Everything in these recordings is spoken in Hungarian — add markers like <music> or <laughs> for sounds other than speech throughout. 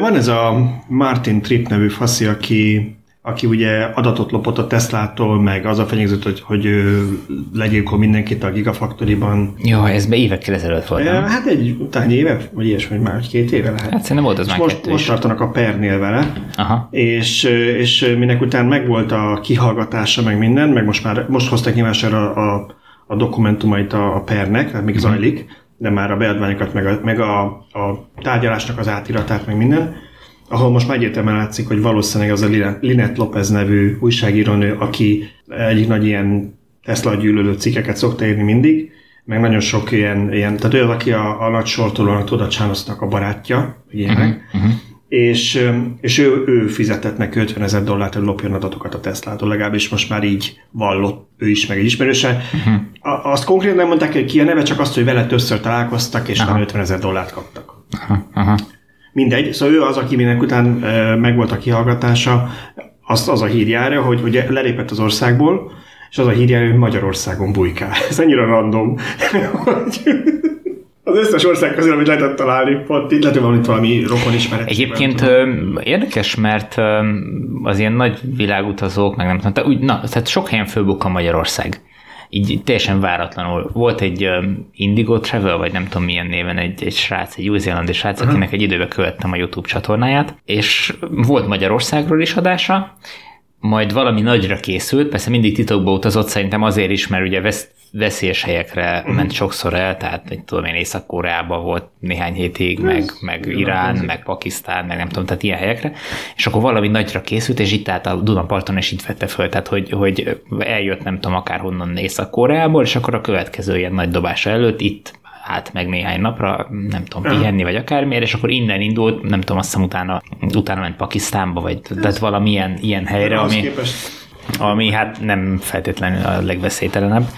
Van ez a Martin Tripp nevű faszi, aki aki ugye adatot lopott a Teslától, meg az a fenyegzőt, hogy, hogy legyilkol mindenkit a Gigafactory-ban. Jó, ez be évekkel ezelőtt volt, nem? Hát egy utány éve, vagy ilyesmi, már egy két éve lehet. Hát szerintem volt az már most, kettő most tartanak a pernél vele, Aha. és, és minek után megvolt a kihallgatása, meg minden, meg most már most hozták nyilvánosságra a, a, a dokumentumait a, a pernek, tehát még Mhm. zajlik, de már a beadványokat, meg a, meg a, a tárgyalásnak az átiratát, meg minden, ahol most már egyértelműen látszik, hogy valószínűleg az a Linet Lopez nevű újságírónő, aki egyik nagy ilyen Tesla gyűlölő cikkeket szokta írni mindig, meg nagyon sok ilyen, ilyen tehát ő aki a, a nagy sortolónak, tudod, a Csánosznak a barátja, ilyenek, uh-huh. És, és ő, ő fizetett neki 50 ezer dollárt, hogy lopjon adatokat a Teslától, legalábbis most már így vallott ő is, meg egy ismerőse. Uh-huh. Azt konkrétan nem mondták, hogy ki a neve, csak azt, hogy vele többször találkoztak, és már 50 ezer dollárt kaptak. Aha. Aha. Mindegy, szóval ő az, aki minek után e, megvolt a kihallgatása, azt az a hír járja, hogy ugye lelépett az országból, és az a hír járja, hogy Magyarországon bujkál. <laughs> Ez annyira random, <laughs> hogy az összes ország közül, amit lehetett találni, pont itt lehet, van itt valami rokon ismeret. Egyébként ö, érdekes, mert ö, az ilyen nagy világutazók, meg nem tudom, tehát, úgy, na, tehát sok helyen fölbukkan Magyarország. Így teljesen váratlanul. Volt egy Indigo Travel, vagy nem tudom milyen néven, egy, egy srác, egy új-zélandi srác, uh-huh. akinek egy időben követtem a YouTube csatornáját, és volt Magyarországról is adása, majd valami nagyra készült, persze mindig titokba utazott, szerintem azért is, mert ugye vesz, veszélyes helyekre uh-huh. ment sokszor el, tehát egy tudom én, Észak-Koreában volt néhány hétig, meg, meg Irán, meg Pakisztán, meg nem tudom, tehát ilyen helyekre, és akkor valami nagyra készült, és itt állt a Dunaparton, és itt vette föl, tehát hogy, hogy eljött nem tudom, akárhonnan Észak-Koreából, és akkor a következő ilyen nagy dobása előtt itt állt meg néhány napra, nem tudom, pihenni, vagy akármiért, és akkor innen indult, nem tudom, azt hiszem utána, utána ment Pakisztánba, vagy tehát valamilyen ilyen helyre, ami, képest ami hát nem feltétlenül a legveszélytelenebb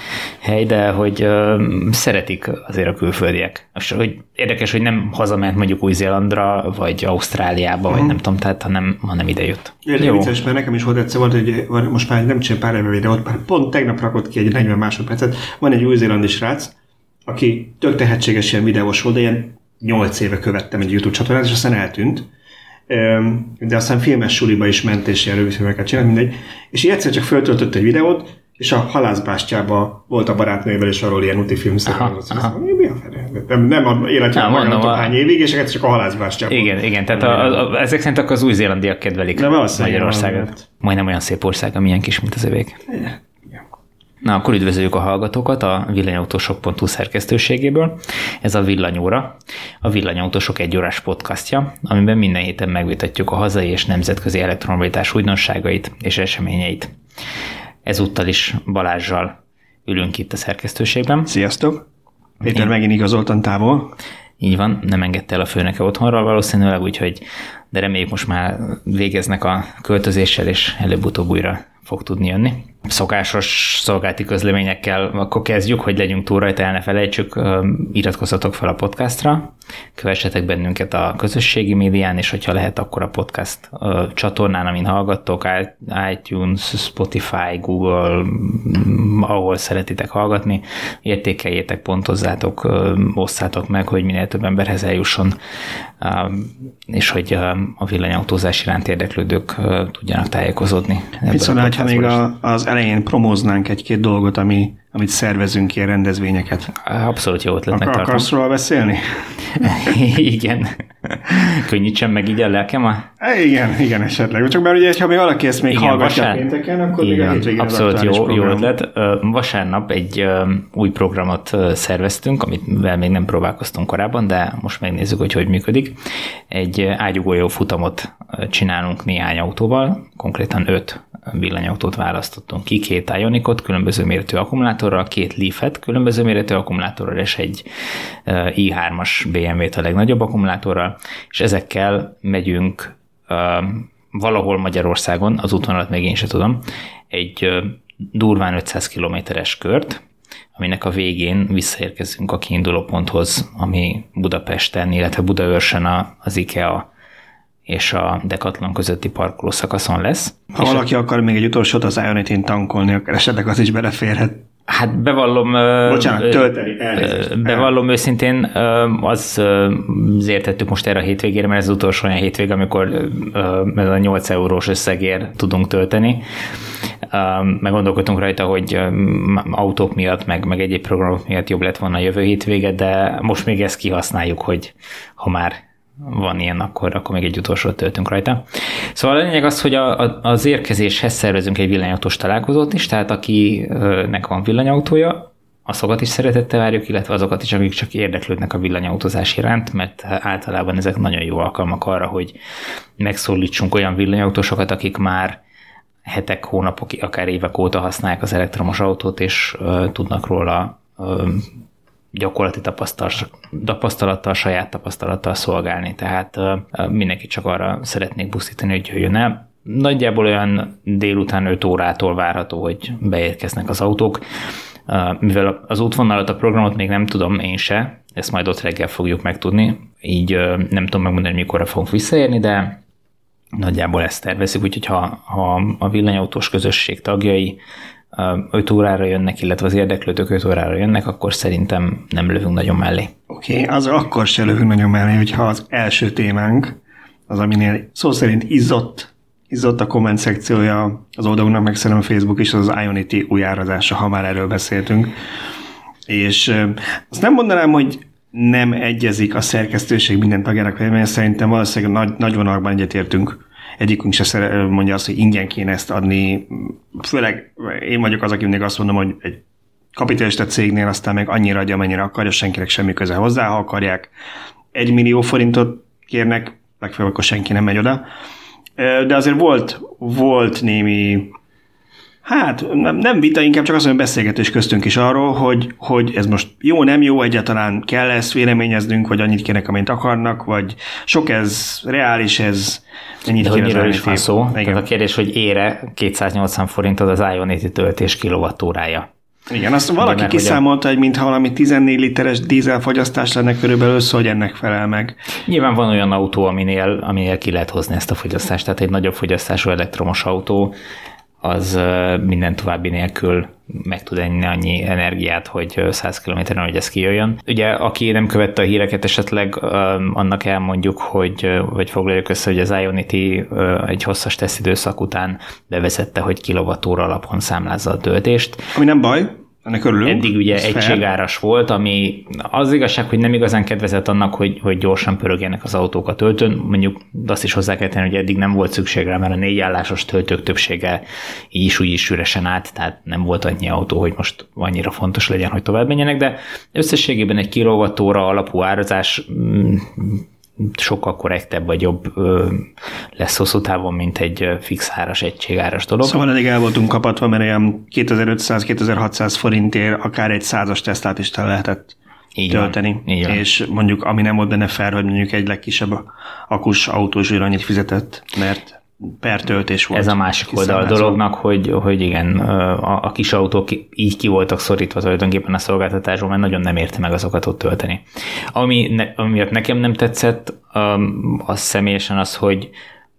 hely, de hogy ö, szeretik azért a külföldiek. És hogy érdekes, hogy nem hazament mondjuk Új-Zélandra, vagy Ausztráliába, vagy nem tudom, tehát hanem, hanem ide jött. Jó. Vicces, mert nekem is volt egyszer, volt van- most már nem csinál pár éve videót, már pont tegnap rakott ki egy 40 másodpercet. Van egy új-zélandi srác, aki tök tehetséges ilyen videós volt, de ilyen 8 éve követtem egy YouTube csatornát, és aztán eltűnt. De aztán filmes suliba is ment, és ilyen rövidfilmeket csinált, mindegy. És így egyszer csak föltöltött egy videót, és a halászbástyában volt a barátnővel, és arról ilyen úti film. Mi a fene? Nem, nem a életem, Nem, nem, nem tudom a- hány évig, és egyszer csak a halászbástyában. Igen, igen, tehát a, a, a, ezek szerint akkor az új-zélandiak kedvelik valószínűleg Magyarországot. Majdnem olyan szép ország, amilyen kis, mint az övék. Na, akkor üdvözöljük a hallgatókat a villanyautósok.hu szerkesztőségéből. Ez a Villanyóra, a Villanyautósok egy órás podcastja, amiben minden héten megvitatjuk a hazai és nemzetközi elektromobilitás újdonságait és eseményeit. Ezúttal is Balázsjal ülünk itt a szerkesztőségben. Sziasztok! Péter megint igazoltan távol. Így van, nem engedte el a főneke otthonról valószínűleg, úgyhogy de reméljük most már végeznek a költözéssel, és előbb-utóbb újra fog tudni jönni. Szokásos szolgálti közleményekkel akkor kezdjük, hogy legyünk túl rajta, el ne felejtsük, iratkozzatok fel a podcastra, kövessetek bennünket a közösségi médián, és hogyha lehet, akkor a podcast csatornán, amin hallgattok, iTunes, Spotify, Google, ahol szeretitek hallgatni, értékeljétek, pontozzátok, osszátok meg, hogy minél több emberhez eljusson, és hogy a villanyautózás iránt érdeklődők tudjanak tájékozódni. ebből Mit a szólnál, ha még a, az elején promóznánk egy-két dolgot, ami, amit szervezünk ilyen rendezvényeket? Abszolút jó ötletnek tartom. akarsz róla beszélni? <laughs> Igen. Könnyítsen meg így a lelkem a igen, igen, esetleg. Csak mert ugye, ha még valaki ezt még Igen, hallgatja vasár- pénteken, akkor még a Igen, hétvégén az abszolút jó, jó ötlet. Vasárnap egy új programot szerveztünk, amivel még nem próbálkoztunk korábban, de most megnézzük, hogy hogy működik. Egy ágyugójó futamot csinálunk néhány autóval, konkrétan öt villanyautót választottunk ki, két Ionicot, különböző méretű akkumulátorral, két Leaf-et, különböző méretű akkumulátorral, és egy ö, i3-as BMW-t a legnagyobb akkumulátorral, és ezekkel megyünk valahol Magyarországon, az útvonalat még én sem tudom, egy durván 500 kilométeres kört, aminek a végén visszaérkezünk a kiinduló ponthoz, ami Budapesten, illetve Budaörsön az IKEA és a Decathlon közötti parkoló szakaszon lesz. Ha valaki akar még egy utolsót az Ionity-n tankolni, akkor esetleg az is beleférhet. Hát bevallom... Bocsánat, tölteni, elnézést. Bevallom őszintén, az, azért tettük most erre a hétvégére, mert ez az utolsó olyan hétvég, amikor ez a 8 eurós összegért tudunk tölteni. Meg gondolkodtunk rajta, hogy autók miatt, meg, meg egyéb programok miatt jobb lett volna a jövő hétvége, de most még ezt kihasználjuk, hogy ha már van ilyen, akkor, akkor még egy utolsót töltünk rajta. Szóval a lényeg az, hogy a, a, az érkezéshez szervezünk egy villanyautós találkozót is, tehát akinek van villanyautója, azokat is szeretettel várjuk, illetve azokat is, akik csak érdeklődnek a villanyautózás iránt, mert általában ezek nagyon jó alkalmak arra, hogy megszólítsunk olyan villanyautósokat, akik már hetek, hónapok, akár évek óta használják az elektromos autót, és uh, tudnak róla uh, gyakorlati tapasztalattal, saját tapasztalattal szolgálni. Tehát mindenki csak arra szeretnék buszítani, hogy jöjjön el. Nagyjából olyan délután 5 órától várható, hogy beérkeznek az autók. Mivel az útvonalat, a programot még nem tudom én se, ezt majd ott reggel fogjuk megtudni, így nem tudom megmondani, hogy mikorra fogunk visszaérni, de nagyjából ezt tervezik, úgyhogy ha, ha a villanyautós közösség tagjai 5 órára jönnek, illetve az érdeklődők 5 órára jönnek, akkor szerintem nem lövünk nagyon mellé. Oké, okay, az akkor se lövünk nagyon mellé, hogyha az első témánk, az aminél szó szerint izzott, izzott a komment szekciója az oldalunknak, meg szerintem a Facebook is, az az Ionity újárazása, ha már erről beszéltünk. És azt nem mondanám, hogy nem egyezik a szerkesztőség minden tagjának mert szerintem valószínűleg nagy, nagy vonalakban egyetértünk egyikünk se mondja azt, hogy ingyen kéne ezt adni. Főleg én vagyok az, aki mindig azt mondom, hogy egy kapitalista cégnél aztán meg annyira adja, amennyire akarja, senkinek semmi köze hozzá, ha akarják. Egy millió forintot kérnek, legfeljebb akkor senki nem megy oda. De azért volt, volt némi Hát nem, nem vita, inkább csak az, hogy beszélgetés köztünk is arról, hogy, hogy ez most jó, nem jó, egyáltalán kell ezt véleményeznünk, vagy annyit kérnek, amint akarnak, vagy sok ez reális, ez ennyit De hogy miről is van szó? Igen. Tehát a kérdés, hogy ére 280 forintot az Ionity töltés kilovattórája. Igen, azt valaki Igen, kiszámolta, hogy mintha valami 14 literes dízelfogyasztás lenne körülbelül össze, hogy ennek felel meg. Nyilván van olyan autó, aminél, aminél ki lehet hozni ezt a fogyasztást, tehát egy nagyobb fogyasztású elektromos autó az minden további nélkül meg tud enni annyi energiát, hogy 100 km-en, hogy ez kijöjjön. Ugye, aki nem követte a híreket, esetleg annak elmondjuk, hogy, vagy foglaljuk össze, hogy az Ionity egy hosszas tesztidőszak után bevezette, hogy kilovattóra alapon számlázza a töltést. Ami nem baj, ennek örülünk. Eddig ugye egységáras volt, ami az igazság, hogy nem igazán kedvezett annak, hogy, hogy gyorsan pörögjenek az autók a töltőn. Mondjuk azt is hozzá kell tenni, hogy eddig nem volt szükség rá, mert a négyállásos töltők többsége így is úgy is üresen át, tehát nem volt annyi autó, hogy most annyira fontos legyen, hogy tovább menjenek, de összességében egy kilovattóra alapú árazás mm, sokkal korrektebb vagy jobb lesz hosszú távon, mint egy fix áras, egységáras dolog. Szóval elég el voltunk kapatva, mert olyan 2500-2600 forintért akár egy százas tesztát is te lehetett így tölteni. Van, így van. És mondjuk, ami nem volt benne fel, hogy mondjuk egy legkisebb akus autós annyit fizetett, mert per töltés volt. Ez a másik oldal a dolognak, hogy, hogy igen, a, a kis autók így ki voltak szorítva tulajdonképpen a szolgáltatásról, mert nagyon nem érte meg azokat ott tölteni. Ami, ne, amiatt nekem nem tetszett, az személyesen az, hogy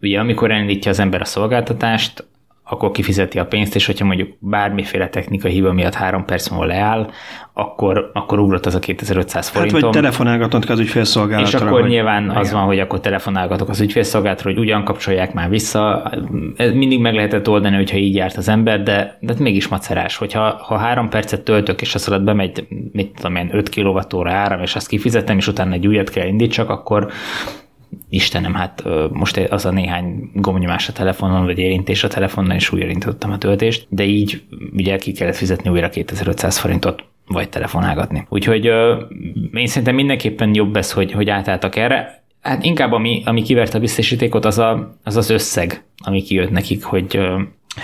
ugye amikor elindítja az ember a szolgáltatást, akkor kifizeti a pénzt, és hogyha mondjuk bármiféle technikai hiba miatt három perc múlva leáll, akkor, akkor ugrott az a 2500 forintom. Hát vagy telefonálgatnak az ügyfélszolgálatra. És akkor hogy... nyilván igen. az van, hogy akkor telefonálgatok az ügyfélszolgálatra, hogy ugyan kapcsolják már vissza. Ez mindig meg lehetett oldani, hogyha így járt az ember, de, de mégis macerás, hogyha ha három percet töltök, és az alatt bemegy, mit tudom én, 5 kWh áram, és azt kifizetem, és utána egy újat kell indítsak, akkor Istenem, hát most az a néhány gombnyomás a telefonon, vagy érintés a telefonon, és újra indítottam a töltést, de így ugye ki kellett fizetni újra 2500 forintot vagy telefonálgatni. Úgyhogy én szerintem mindenképpen jobb ez, hogy, hogy átálltak erre. Hát inkább ami, ami kiverte a biztosítékot, az, a, az az összeg, ami kijött nekik, hogy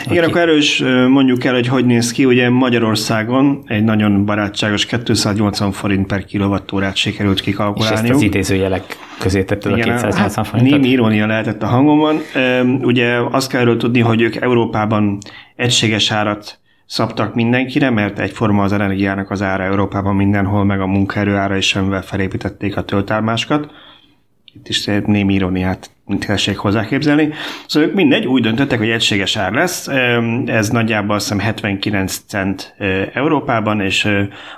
igen, akkor erős mondjuk el, hogy hogy néz ki. Ugye Magyarországon egy nagyon barátságos 280 forint per kilovattórát sikerült kikalkulálni. És ezt az idézőjelek közé tetted Igen, a 280 hát forintot? Némi irónia lehetett a hangomban. Ugye azt kell erről tudni, hogy ők Európában egységes árat szabtak mindenkire, mert egyforma az energiának az ára Európában mindenhol, meg a munkaerő ára is, amivel felépítették a töltálmáskat. Itt is némi iróniát mint tessék hozzá képzelni. Szóval ők mindegy, úgy döntöttek, hogy egységes ár lesz. Ez nagyjából azt hiszem 79 cent Európában, és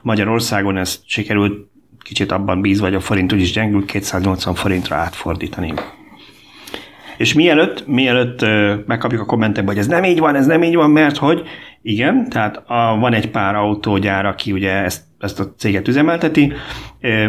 Magyarországon ez sikerült kicsit abban bíz vagy a forint úgyis gyengült 280 forintra átfordítani. És mielőtt, mielőtt megkapjuk a kommentekbe, hogy ez nem így van, ez nem így van, mert hogy igen, tehát a, van egy pár autógyár, aki ugye ezt ezt a céget üzemelteti,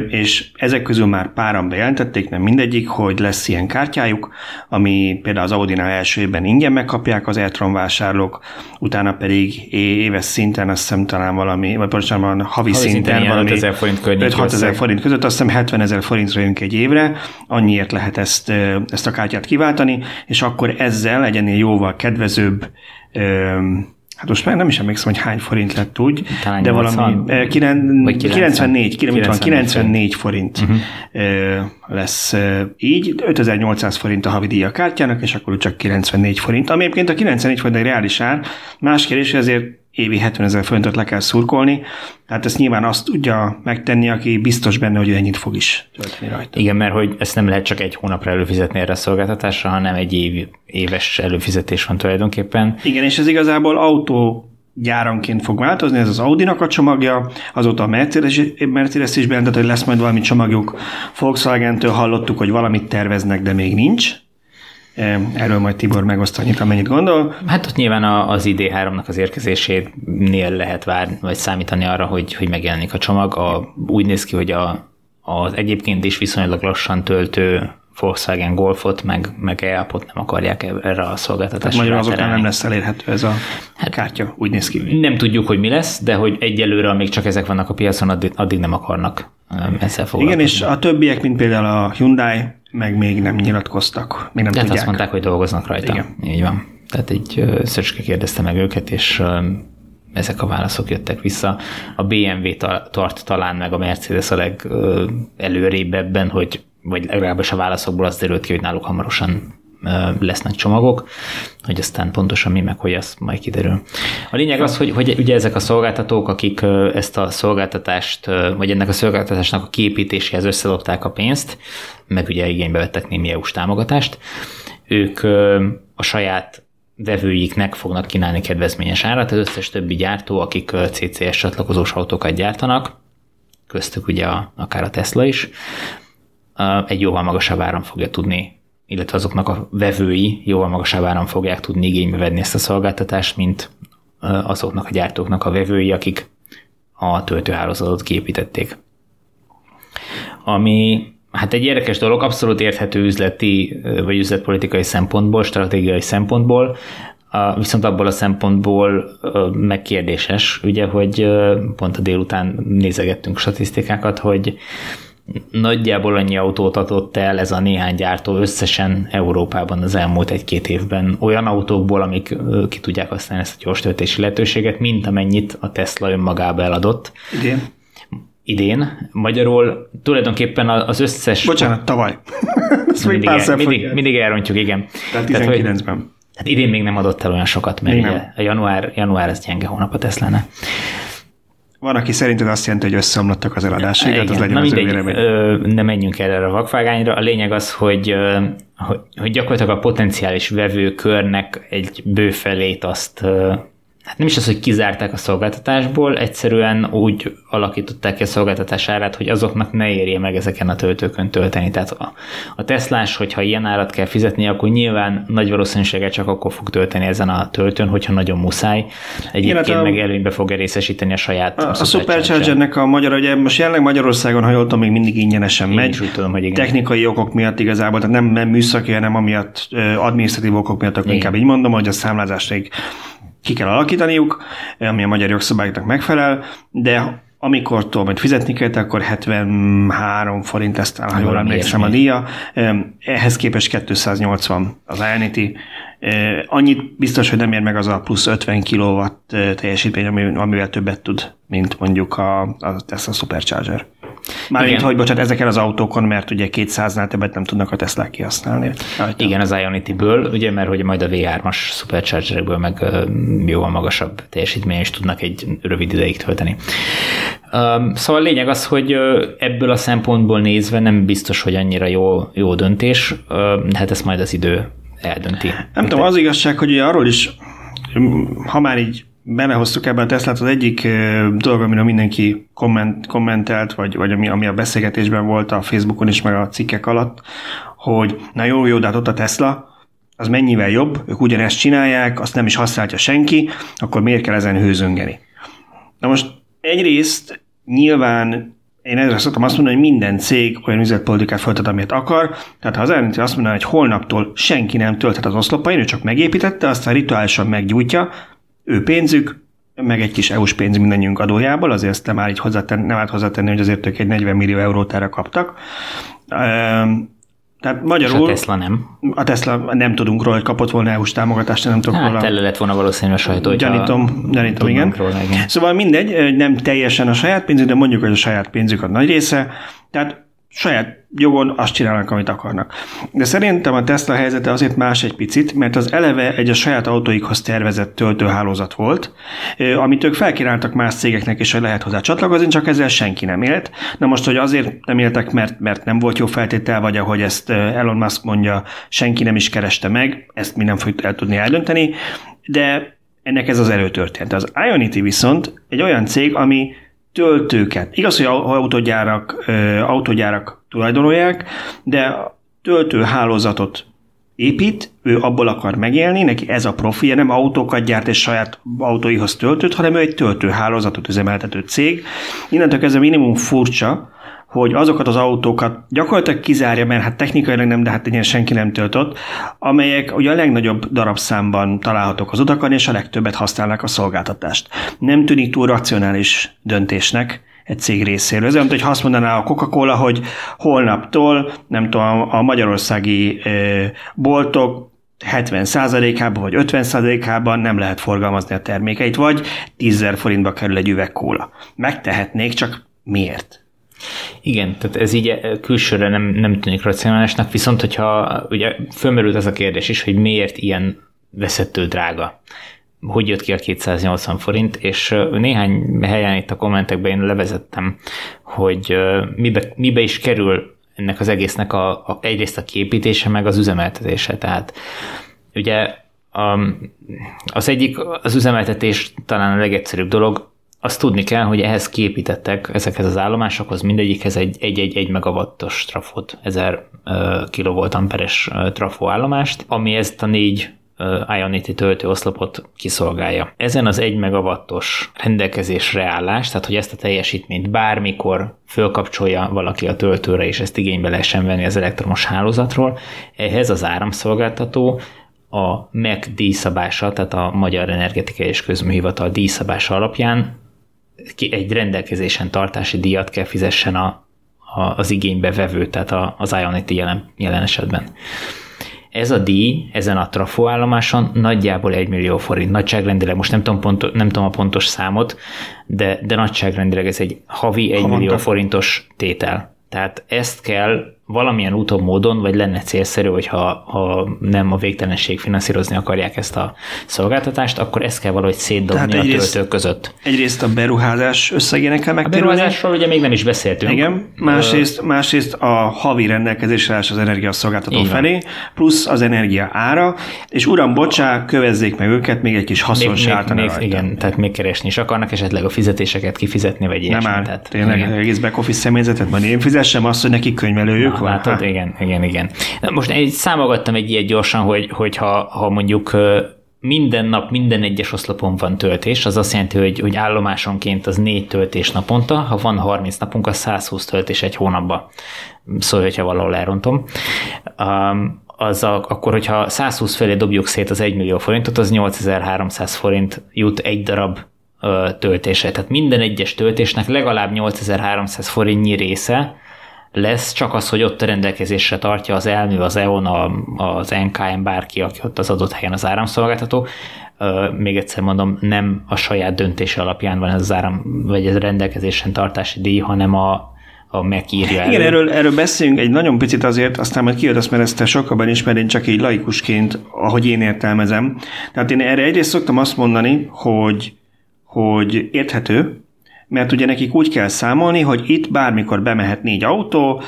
és ezek közül már páran bejelentették, nem mindegyik, hogy lesz ilyen kártyájuk, ami például az Audi-nál első évben ingyen megkapják az Eltron vásárlók, utána pedig éves szinten, azt hiszem talán valami, vagy bocsánat, havi, havi szinten, szinten valami 5 ezer forint 5-6 ezer forint között, azt hiszem 70 ezer forintra jönk egy évre, annyiért lehet ezt, ezt a kártyát kiváltani, és akkor ezzel egy ennél jóval kedvezőbb hát most már nem is emlékszem, hogy hány forint lett úgy, Talán de 80, valami eh, 9, 94, 94, 94 forint. uh-huh. lesz eh, így, 5800 forint a havi díja kártyának, és akkor csak 94 forint, ami egyébként a 94 forint egy reális ár, más kérdés, ezért évi 70 ezer forintot le kell szurkolni, tehát ezt nyilván azt tudja megtenni, aki biztos benne, hogy ennyit fog is tölteni rajta. Igen, mert hogy ezt nem lehet csak egy hónapra előfizetni erre a szolgáltatásra, hanem egy év, éves előfizetés van tulajdonképpen. Igen, és ez igazából autó gyáranként fog változni, ez az Audi-nak a csomagja, azóta a Mercedes, Mercedes is bejelentett, hogy lesz majd valami csomagjuk, Volkswagen-től hallottuk, hogy valamit terveznek, de még nincs, Erről majd Tibor megoszt annyit, amennyit gondol. Hát ott nyilván az ID3-nak az érkezésénél lehet várni, vagy számítani arra, hogy, hogy megjelenik a csomag. A, úgy néz ki, hogy a, az egyébként is viszonylag lassan töltő Volkswagen Golfot, meg, meg EAP-ot nem akarják erre a szolgáltatásra. Magyarul azoknál nem lesz elérhető ez a hát, kártya, úgy néz ki. Nem tudjuk, hogy mi lesz, de hogy egyelőre, amíg csak ezek vannak a piacon, addig, addig nem akarnak ezzel foglalkozni. Igen, és a többiek, mint például a Hyundai, meg még nem nyilatkoztak, még nem Tehát tudják. azt mondták, hogy dolgoznak rajta. Igen. Így van. Tehát egy Szöcske kérdezte meg őket, és ezek a válaszok jöttek vissza. A BMW tart talán meg a Mercedes a legelőrébb ebben, hogy vagy legalábbis a válaszokból az derült ki, hogy náluk hamarosan lesznek csomagok, hogy aztán pontosan mi meg, hogy az majd kiderül. A lényeg az, hogy, hogy ugye ezek a szolgáltatók, akik ezt a szolgáltatást, vagy ennek a szolgáltatásnak a képítéséhez összedobták a pénzt, meg ugye igénybe vettek némi EU-s támogatást, ők a saját vevőiknek fognak kínálni kedvezményes árat, az összes többi gyártó, akik CCS csatlakozós autókat gyártanak, köztük ugye a, akár a Tesla is, egy jóval magasabb áron fogja tudni illetve azoknak a vevői jóval magasabb áron fogják tudni igénybe venni ezt a szolgáltatást, mint azoknak a gyártóknak a vevői, akik a töltőhálózatot képítették. Ami hát egy érdekes dolog, abszolút érthető üzleti vagy üzletpolitikai szempontból, stratégiai szempontból, viszont abból a szempontból megkérdéses, ugye, hogy pont a délután nézegettünk statisztikákat, hogy nagyjából annyi autót adott el ez a néhány gyártó összesen Európában az elmúlt egy-két évben olyan autókból, amik ki tudják használni ezt a gyors töltési lehetőséget, mint amennyit a Tesla önmagába eladott. Idén? Idén. Magyarul tulajdonképpen az összes... Bocsánat, tavaly. <laughs> Mindig, el, mindig, mindig elrontjuk, igen. Tehát 19-ben. Hát idén még nem adott el olyan sokat, mert a január, január ez gyenge hónap a Tesla-nál. Van, aki szerinted azt jelenti, hogy összeomlottak az eladásig, hát az legyen Na az mindegy, ö, nem menjünk erre a vakvágányra. A lényeg az, hogy, hogy, hogy gyakorlatilag a potenciális vevőkörnek egy bőfelét azt hát nem is az, hogy kizárták a szolgáltatásból, egyszerűen úgy alakították ki a szolgáltatás árát, hogy azoknak ne érje meg ezeken a töltőkön tölteni. Tehát a, a Teslás, hogyha ilyen árat kell fizetni, akkor nyilván nagy valószínűséggel csak akkor fog tölteni ezen a töltőn, hogyha nagyon muszáj. Egyébként Igen, hát a, meg előnybe fogja részesíteni a saját A, a Superchargernek a magyar, ugye most jelenleg Magyarországon, ha jól tudom, még mindig ingyenesen Én megy. Úgy tudom, hogy igen. Technikai okok miatt igazából, tehát nem, nem műszaki, hanem amiatt adminisztratív okok miatt, akkor inkább így mondom, hogy a számlázás még ki kell alakítaniuk, ami a magyar jogszabályoknak megfelel, de amikor majd fizetni kell, akkor 73 forint lesz talán, ha jól emlékszem a díja. Ehhez képest 280 az Ionity. Annyit biztos, hogy nem ér meg az a plusz 50 kW teljesítmény, amivel többet tud, mint mondjuk a, a Tesla Supercharger. Mármint, hogy bocsánat, ezeken az autókon, mert ugye 200-nál többet nem tudnak a Tesla kihasználni. Rajta. Igen, az Ionity-ből, ugye, mert hogy majd a V3-as superchargerekből meg jóval magasabb teljesítmény is tudnak egy rövid ideig tölteni. Szóval a lényeg az, hogy ebből a szempontból nézve nem biztos, hogy annyira jó, jó döntés, hát ezt majd az idő eldönti. Nem tudom, az igazság, hogy ugye arról is, ha már így belehoztuk ebben a Teslát, az egyik dolog, amire mindenki komment, kommentelt, vagy, vagy ami, ami a beszélgetésben volt a Facebookon is, meg a cikkek alatt, hogy na jó, jó, de hát ott a Tesla, az mennyivel jobb, ők ugyanezt csinálják, azt nem is használja senki, akkor miért kell ezen hőzöngeni? Na most egyrészt nyilván én ezzel szoktam azt mondani, hogy minden cég olyan üzletpolitikát folytat, amit akar. Tehát ha az elnök azt mondaná, hogy holnaptól senki nem tölthet az oszlopain, ő csak megépítette, aztán rituálisan meggyújtja, ő pénzük, meg egy kis EU-s pénz mindannyiunk adójából, azért ezt nem áll így hozzátenni, nem állt hozzátenni, hogy azért ők egy 40 millió eurót erre kaptak. Tehát magyarul... És a Tesla nem. A Tesla nem tudunk róla, hogy kapott volna EU-s támogatást, nem tudok hát, róla. tele lett volna valószínűleg a sajtó, Gyanítom, gyanítom igen. Róla, igen. Szóval mindegy, nem teljesen a saját pénzük, de mondjuk, hogy a saját pénzük a nagy része. Tehát saját jogon azt csinálnak, amit akarnak. De szerintem a Tesla helyzete azért más egy picit, mert az eleve egy a saját autóikhoz tervezett töltőhálózat volt, amit ők felkínáltak más cégeknek is, hogy lehet hozzá csatlakozni, csak ezzel senki nem élt. Na most, hogy azért nem éltek, mert, mert nem volt jó feltétel, vagy ahogy ezt Elon Musk mondja, senki nem is kereste meg, ezt mi nem fogjuk el tudni eldönteni, de ennek ez az előtörténet. Az Ionity viszont egy olyan cég, ami töltőket. Igaz, hogy autógyárak, autógyárak tulajdonolják, de töltőhálózatot épít, ő abból akar megélni, neki ez a profilja, nem autókat gyárt és saját autóihoz töltőt, hanem ő egy töltőhálózatot üzemeltető cég. Innentől kezdve minimum furcsa, hogy azokat az autókat gyakorlatilag kizárja, mert hát technikailag nem, de hát ilyen senki nem töltött, amelyek ugye a legnagyobb darabszámban találhatók az utakon, és a legtöbbet használnak a szolgáltatást. Nem tűnik túl racionális döntésnek egy cég részéről. Ez olyan, hogy azt mondaná a Coca-Cola, hogy holnaptól, nem tudom, a magyarországi boltok 70%-ában vagy 50%-ában nem lehet forgalmazni a termékeit, vagy 10 forintba kerül egy üveg kóla. Megtehetnék, csak miért? Igen, tehát ez így eh, külsőre nem, nem tűnik racionálisnak, viszont hogyha ugye fölmerült ez a kérdés is, hogy miért ilyen veszettő drága hogy jött ki a 280 forint, és eh, néhány helyen itt a kommentekben én levezettem, hogy eh, mibe, mibe is kerül ennek az egésznek a, a, egyrészt a képítése, meg az üzemeltetése. Tehát ugye az egyik, az üzemeltetés talán a legegyszerűbb dolog, azt tudni kell, hogy ehhez képítettek ezekhez az állomásokhoz mindegyikhez egy 1-1-1 megawattos trafot, 1000 kV amperes trafó állomást, ami ezt a négy Ionity töltőoszlopot kiszolgálja. Ezen az 1 megawattos rendelkezésre állás, tehát hogy ezt a teljesítményt bármikor fölkapcsolja valaki a töltőre, és ezt igénybe lehessen venni az elektromos hálózatról, ehhez az áramszolgáltató a MEC díjszabása, tehát a Magyar Energetikai és Közműhivatal díjszabása alapján egy rendelkezésen tartási díjat kell fizessen a, a, az igénybe vevő, tehát a, az Ionity jelen, jelen esetben. Ez a díj ezen a trafó állomáson nagyjából 1 millió forint. Nagyságrendileg, most nem tudom, pont, nem tudom a pontos számot, de, de nagyságrendileg ez egy havi 1 millió forintos tétel. Tehát ezt kell valamilyen úton, módon, vagy lenne célszerű, hogyha ha nem a végtelenség finanszírozni akarják ezt a szolgáltatást, akkor ezt kell valahogy szétdobni Tehát a töltők között. Egyrészt a beruházás összegének kell megtérülni. A beruházásról ugye még nem is beszéltünk. Igen, másrészt, másrészt a havi rendelkezésre az energiaszolgáltató felé, plusz az energia ára, és uram, bocsá, kövezzék meg őket, még egy kis haszon még, még, még, Igen, tehát még keresni is akarnak, esetleg a fizetéseket kifizetni, vagy ilyesmi. Nem áll, tehát, tényleg igen. egész back office személyzetet, majd én fizessem azt, hogy neki könyvelőjük van. Látod, ha. igen, igen, igen. Most egy számogattam egy ilyet gyorsan, hogy, hogy ha, ha mondjuk minden nap, minden egyes oszlopon van töltés, az azt jelenti, hogy, hogy állomásonként az négy töltés naponta, ha van 30 napunk, az 120 töltés egy hónapba. Szóval, hogyha valahol elrontom. Um, az a, akkor, hogyha 120 felé dobjuk szét az 1 millió forintot, az 8300 forint jut egy darab töltésre. Tehát minden egyes töltésnek legalább 8300 forintnyi része lesz, csak az, hogy ott a rendelkezésre tartja az elmű, az EON, az NKM, bárki, aki ott az adott helyen az áramszolgáltató. Még egyszer mondom, nem a saját döntése alapján van ez az áram, vagy ez rendelkezésen tartási díj, hanem a, a megírja elő. Igen, erről, erről beszéljünk egy nagyon picit azért, aztán majd kiadasz, mert ezt te sokabban ismer, én csak így laikusként, ahogy én értelmezem. Tehát én erre egyrészt szoktam azt mondani, hogy, hogy érthető, mert ugye nekik úgy kell számolni, hogy itt bármikor bemehet négy autó,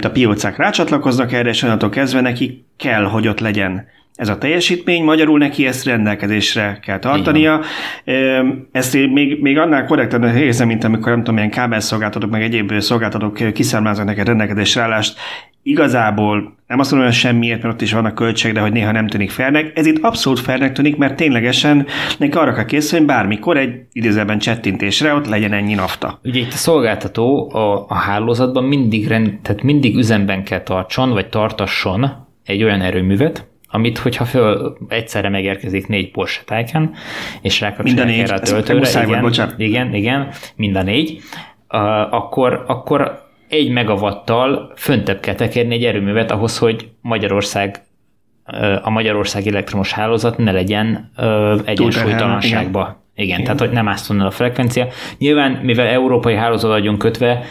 a piócák rácsatlakoznak erre, és onnantól kezdve neki kell, hogy ott legyen ez a teljesítmény, magyarul neki ezt rendelkezésre kell tartania. Igen. Ezt még, még annál korrektan érzem, mint amikor nem tudom, milyen kábelszolgáltatók, meg egyéb szolgáltatók kiszámláznak neked rendelkezésre állást, igazából nem azt mondom, hogy semmiért, mert ott is vannak költség, de hogy néha nem tűnik fernek. Ez itt abszolút fernek tűnik, mert ténylegesen neki arra kell készülni, hogy bármikor egy idézőben csettintésre ott legyen ennyi nafta. Ugye itt a szolgáltató a, a hálózatban mindig, rend, tehát mindig üzemben kell tartson, vagy tartasson egy olyan erőművet, amit hogyha föl egyszerre megérkezik négy Porsche Taycan, és rákapcsolják erre a töltőre, igen, igen, igen, mind a négy, uh, akkor, akkor egy megavattal föntebb kell tekerni egy erőművet ahhoz, hogy Magyarország a Magyarország elektromos hálózat ne legyen egyensúlytalanságba. Igen. Igen, Igen, tehát hogy nem ásztonnal a frekvencia. Nyilván, mivel európai hálózat vagyunk kötve,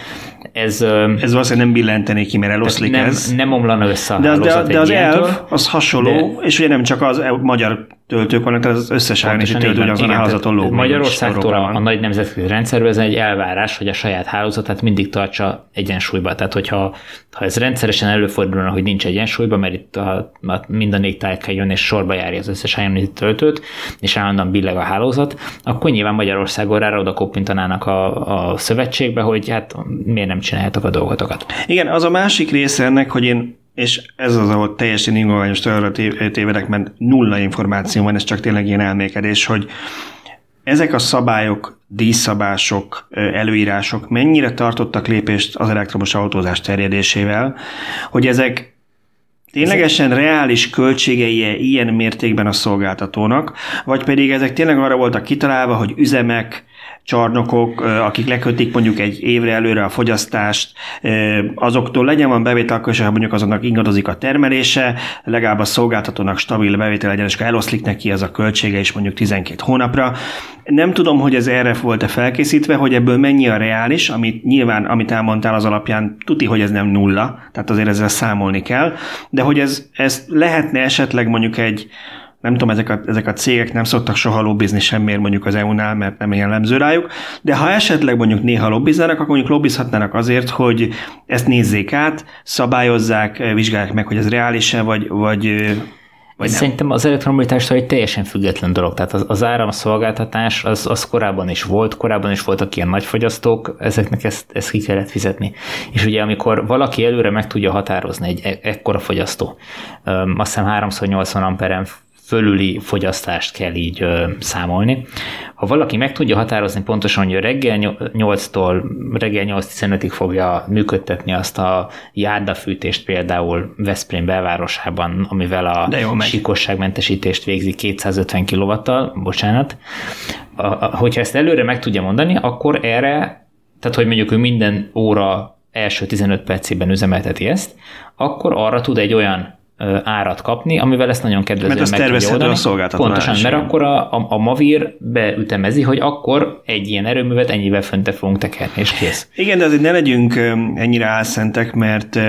ez... Ez valószínűleg nem billentené ki, mert eloszlik nem, ez. Nem omlana össze a de, az, de, de az elv az hasonló, de, és ugye nem csak az magyar töltők vannak, tehát az összes is töltő ugyanazon a hálózaton lóg. Magyarországtól a, a nagy nemzetközi rendszerben ez egy elvárás, hogy a saját hálózatát mindig tartsa egyensúlyba. Tehát, hogyha ha ez rendszeresen előfordulna, hogy nincs egyensúlyba, mert itt a, a mind a négy tájka jön és sorba járja az összes IMNT töltőt, és állandóan billeg a hálózat, akkor nyilván Magyarországon rá oda koppintanának a, a szövetségbe, hogy hát miért nem csináljátok a dolgotokat. Igen, az a másik része ennek, hogy én és ez az, ahol teljesen ingolványos arra tévedek, mert nulla információ van, ez csak tényleg ilyen elmékedés, hogy ezek a szabályok, díszszabások, előírások mennyire tartottak lépést az elektromos autózás terjedésével, hogy ezek ténylegesen reális költségei ilyen mértékben a szolgáltatónak, vagy pedig ezek tényleg arra voltak kitalálva, hogy üzemek, csarnokok, akik lekötik mondjuk egy évre előre a fogyasztást, azoktól legyen van bevétel, és mondjuk azonnak ingadozik a termelése, legalább a szolgáltatónak stabil bevétel legyen, és eloszlik neki ez a költsége is mondjuk 12 hónapra. Nem tudom, hogy ez erre volt-e felkészítve, hogy ebből mennyi a reális, amit nyilván, amit elmondtál az alapján, tuti, hogy ez nem nulla, tehát azért ezzel számolni kell, de hogy ez, ez lehetne esetleg mondjuk egy nem tudom, ezek a, ezek a cégek nem szoktak soha lobbizni semmiért mondjuk az EU-nál, mert nem jellemző rájuk, de ha esetleg mondjuk néha lobbiznának, akkor mondjuk lobbizhatnának azért, hogy ezt nézzék át, szabályozzák, vizsgálják meg, hogy ez reális-e, vagy, vagy vagy Szerintem az elektromobilitástól egy teljesen független dolog. Tehát az, az áramszolgáltatás az, az korábban is volt, korábban is voltak ilyen nagyfogyasztók, ezeknek ezt, ezt ki kellett fizetni. És ugye amikor valaki előre meg tudja határozni egy e- ekkora fogyasztó, azt hiszem 380 amperen fölüli fogyasztást kell így ö, számolni. Ha valaki meg tudja határozni pontosan, hogy reggel 8-tól reggel 8-15-ig fogja működtetni azt a járdafűtést például Veszprém belvárosában, amivel a sikosságmentesítést végzi 250 kw bocsánat, a, a, hogyha ezt előre meg tudja mondani, akkor erre, tehát hogy mondjuk ő minden óra első 15 percében üzemelteti ezt, akkor arra tud egy olyan árat kapni, amivel ezt nagyon kedvezően mert meg tudja oldani. a szolgáltató Pontosan, mert akkor a, a, a Mavir beütemezi, hogy akkor egy ilyen erőművet ennyivel föntebb fogunk tekerni, és kész. Igen, de azért ne legyünk ennyire álszentek, mert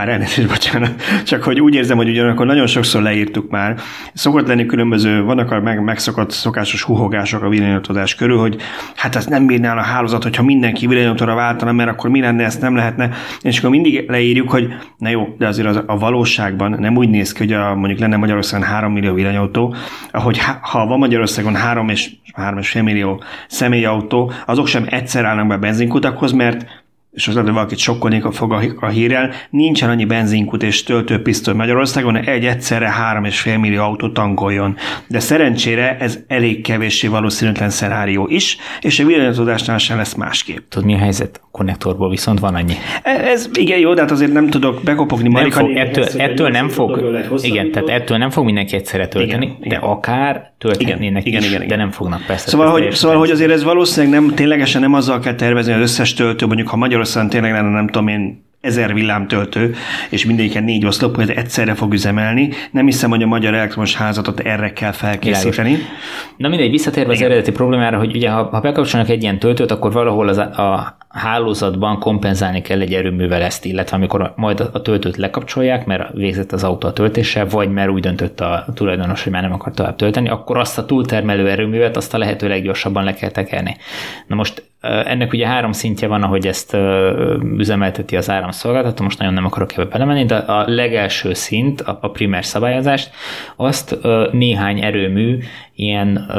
már elnézést, bocsánat, csak hogy úgy érzem, hogy ugyanakkor nagyon sokszor leírtuk már. Szokott lenni különböző, vannak a meg, megszokott szokásos huhogások a villanyautózás körül, hogy hát ez nem bírnál a hálózat, hogyha mindenki villanyautóra váltana, mert akkor mi lenne, ezt nem lehetne. És akkor mindig leírjuk, hogy na jó, de azért az, a valóságban nem úgy néz ki, hogy a, mondjuk lenne Magyarországon 3 millió villanyautó, ahogy ha van Magyarországon 3 és 3,5 millió személyautó, azok sem egyszer állnak be benzinkutakhoz, mert és az hogy valakit sokkolni fog a hírrel, nincsen annyi benzinkút és töltőpisztoly Magyarországon, egy egyszerre 3,5 millió autó tankoljon. De szerencsére ez elég kevéssé valószínűtlen szenárió is, és a villanyozódásnál sem lesz másképp. Tudod, mi a helyzet? A konnektorból viszont van annyi. Ez, ez igen jó, de hát azért nem tudok bekopogni nem fog, ettől, ettől nem fog, igen, tehát ettől nem fog mindenki egyszerre tölteni, igen, de igen. akár tölthetnének igen, is, igen, igen, de nem fognak persze. Szóval, hogy, szóval hogy azért ez valószínűleg nem, ténylegesen nem azzal kell tervezni az összes töltő, mondjuk ha magyar Magyarországon tényleg lenne, nem tudom én, ezer villámtöltő, és mindegyiken négy oszlop, hogy egyszerre fog üzemelni. Nem hiszem, hogy a magyar elektromos házatot erre kell felkészíteni. Na mindegy, visszatérve az eredeti problémára, hogy ugye ha, ha bekapcsolnak egy ilyen töltőt, akkor valahol az a, a hálózatban kompenzálni kell egy erőművel ezt, illetve amikor majd a töltőt lekapcsolják, mert végzett az autó a töltéssel, vagy mert úgy döntött a tulajdonos, hogy már nem akar tovább tölteni, akkor azt a túltermelő erőművet azt a lehető leggyorsabban le kell tekerni. Na most ennek ugye három szintje van, ahogy ezt üzemelteti az áramszolgáltató, most nagyon nem akarok ebbe belemenni, de a legelső szint, a primer szabályozást, azt néhány erőmű ilyen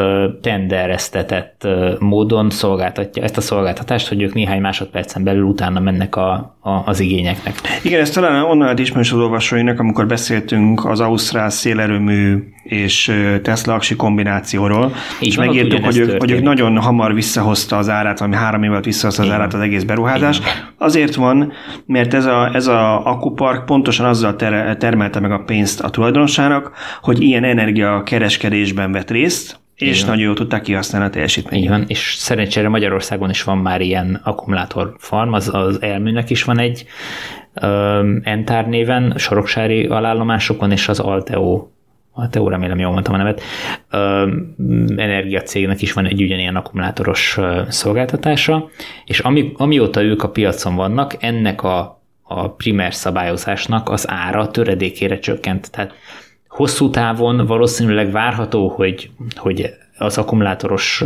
tendereztetett módon szolgáltatja ezt a szolgáltatást, hogy ők néhány másodpercen belül utána mennek a, a, az igényeknek. Igen, ez talán onnan lehet ismerős az olvasóinak, amikor beszéltünk az Ausztrál szélerőmű és Tesla aksi kombinációról, Így és van, megírtuk, hogy ők, hogy ők nagyon hamar visszahozta az árát, ami három év alatt visszahozta az Igen. árát az egész beruházás. Igen. Azért van, mert ez a, ez a akupark pontosan azzal ter, termelte meg a pénzt a tulajdonosának, hogy ilyen energia kereskedésben vett részt, és Igen. nagyon jól tudták kihasználni a teljesítményt. Igen, és szerencsére Magyarországon is van már ilyen akkumulátorfarm, az, az elműnek is van egy um, Entár néven, soroksári alállomásokon, és az Alteo Alteo, remélem jól mondtam a nevet, energiacégnek is van egy ugyanilyen akkumulátoros szolgáltatása, és ami, amióta ők a piacon vannak, ennek a, a primer szabályozásnak az ára töredékére csökkent. Tehát hosszú távon valószínűleg várható, hogy, hogy az akkumulátoros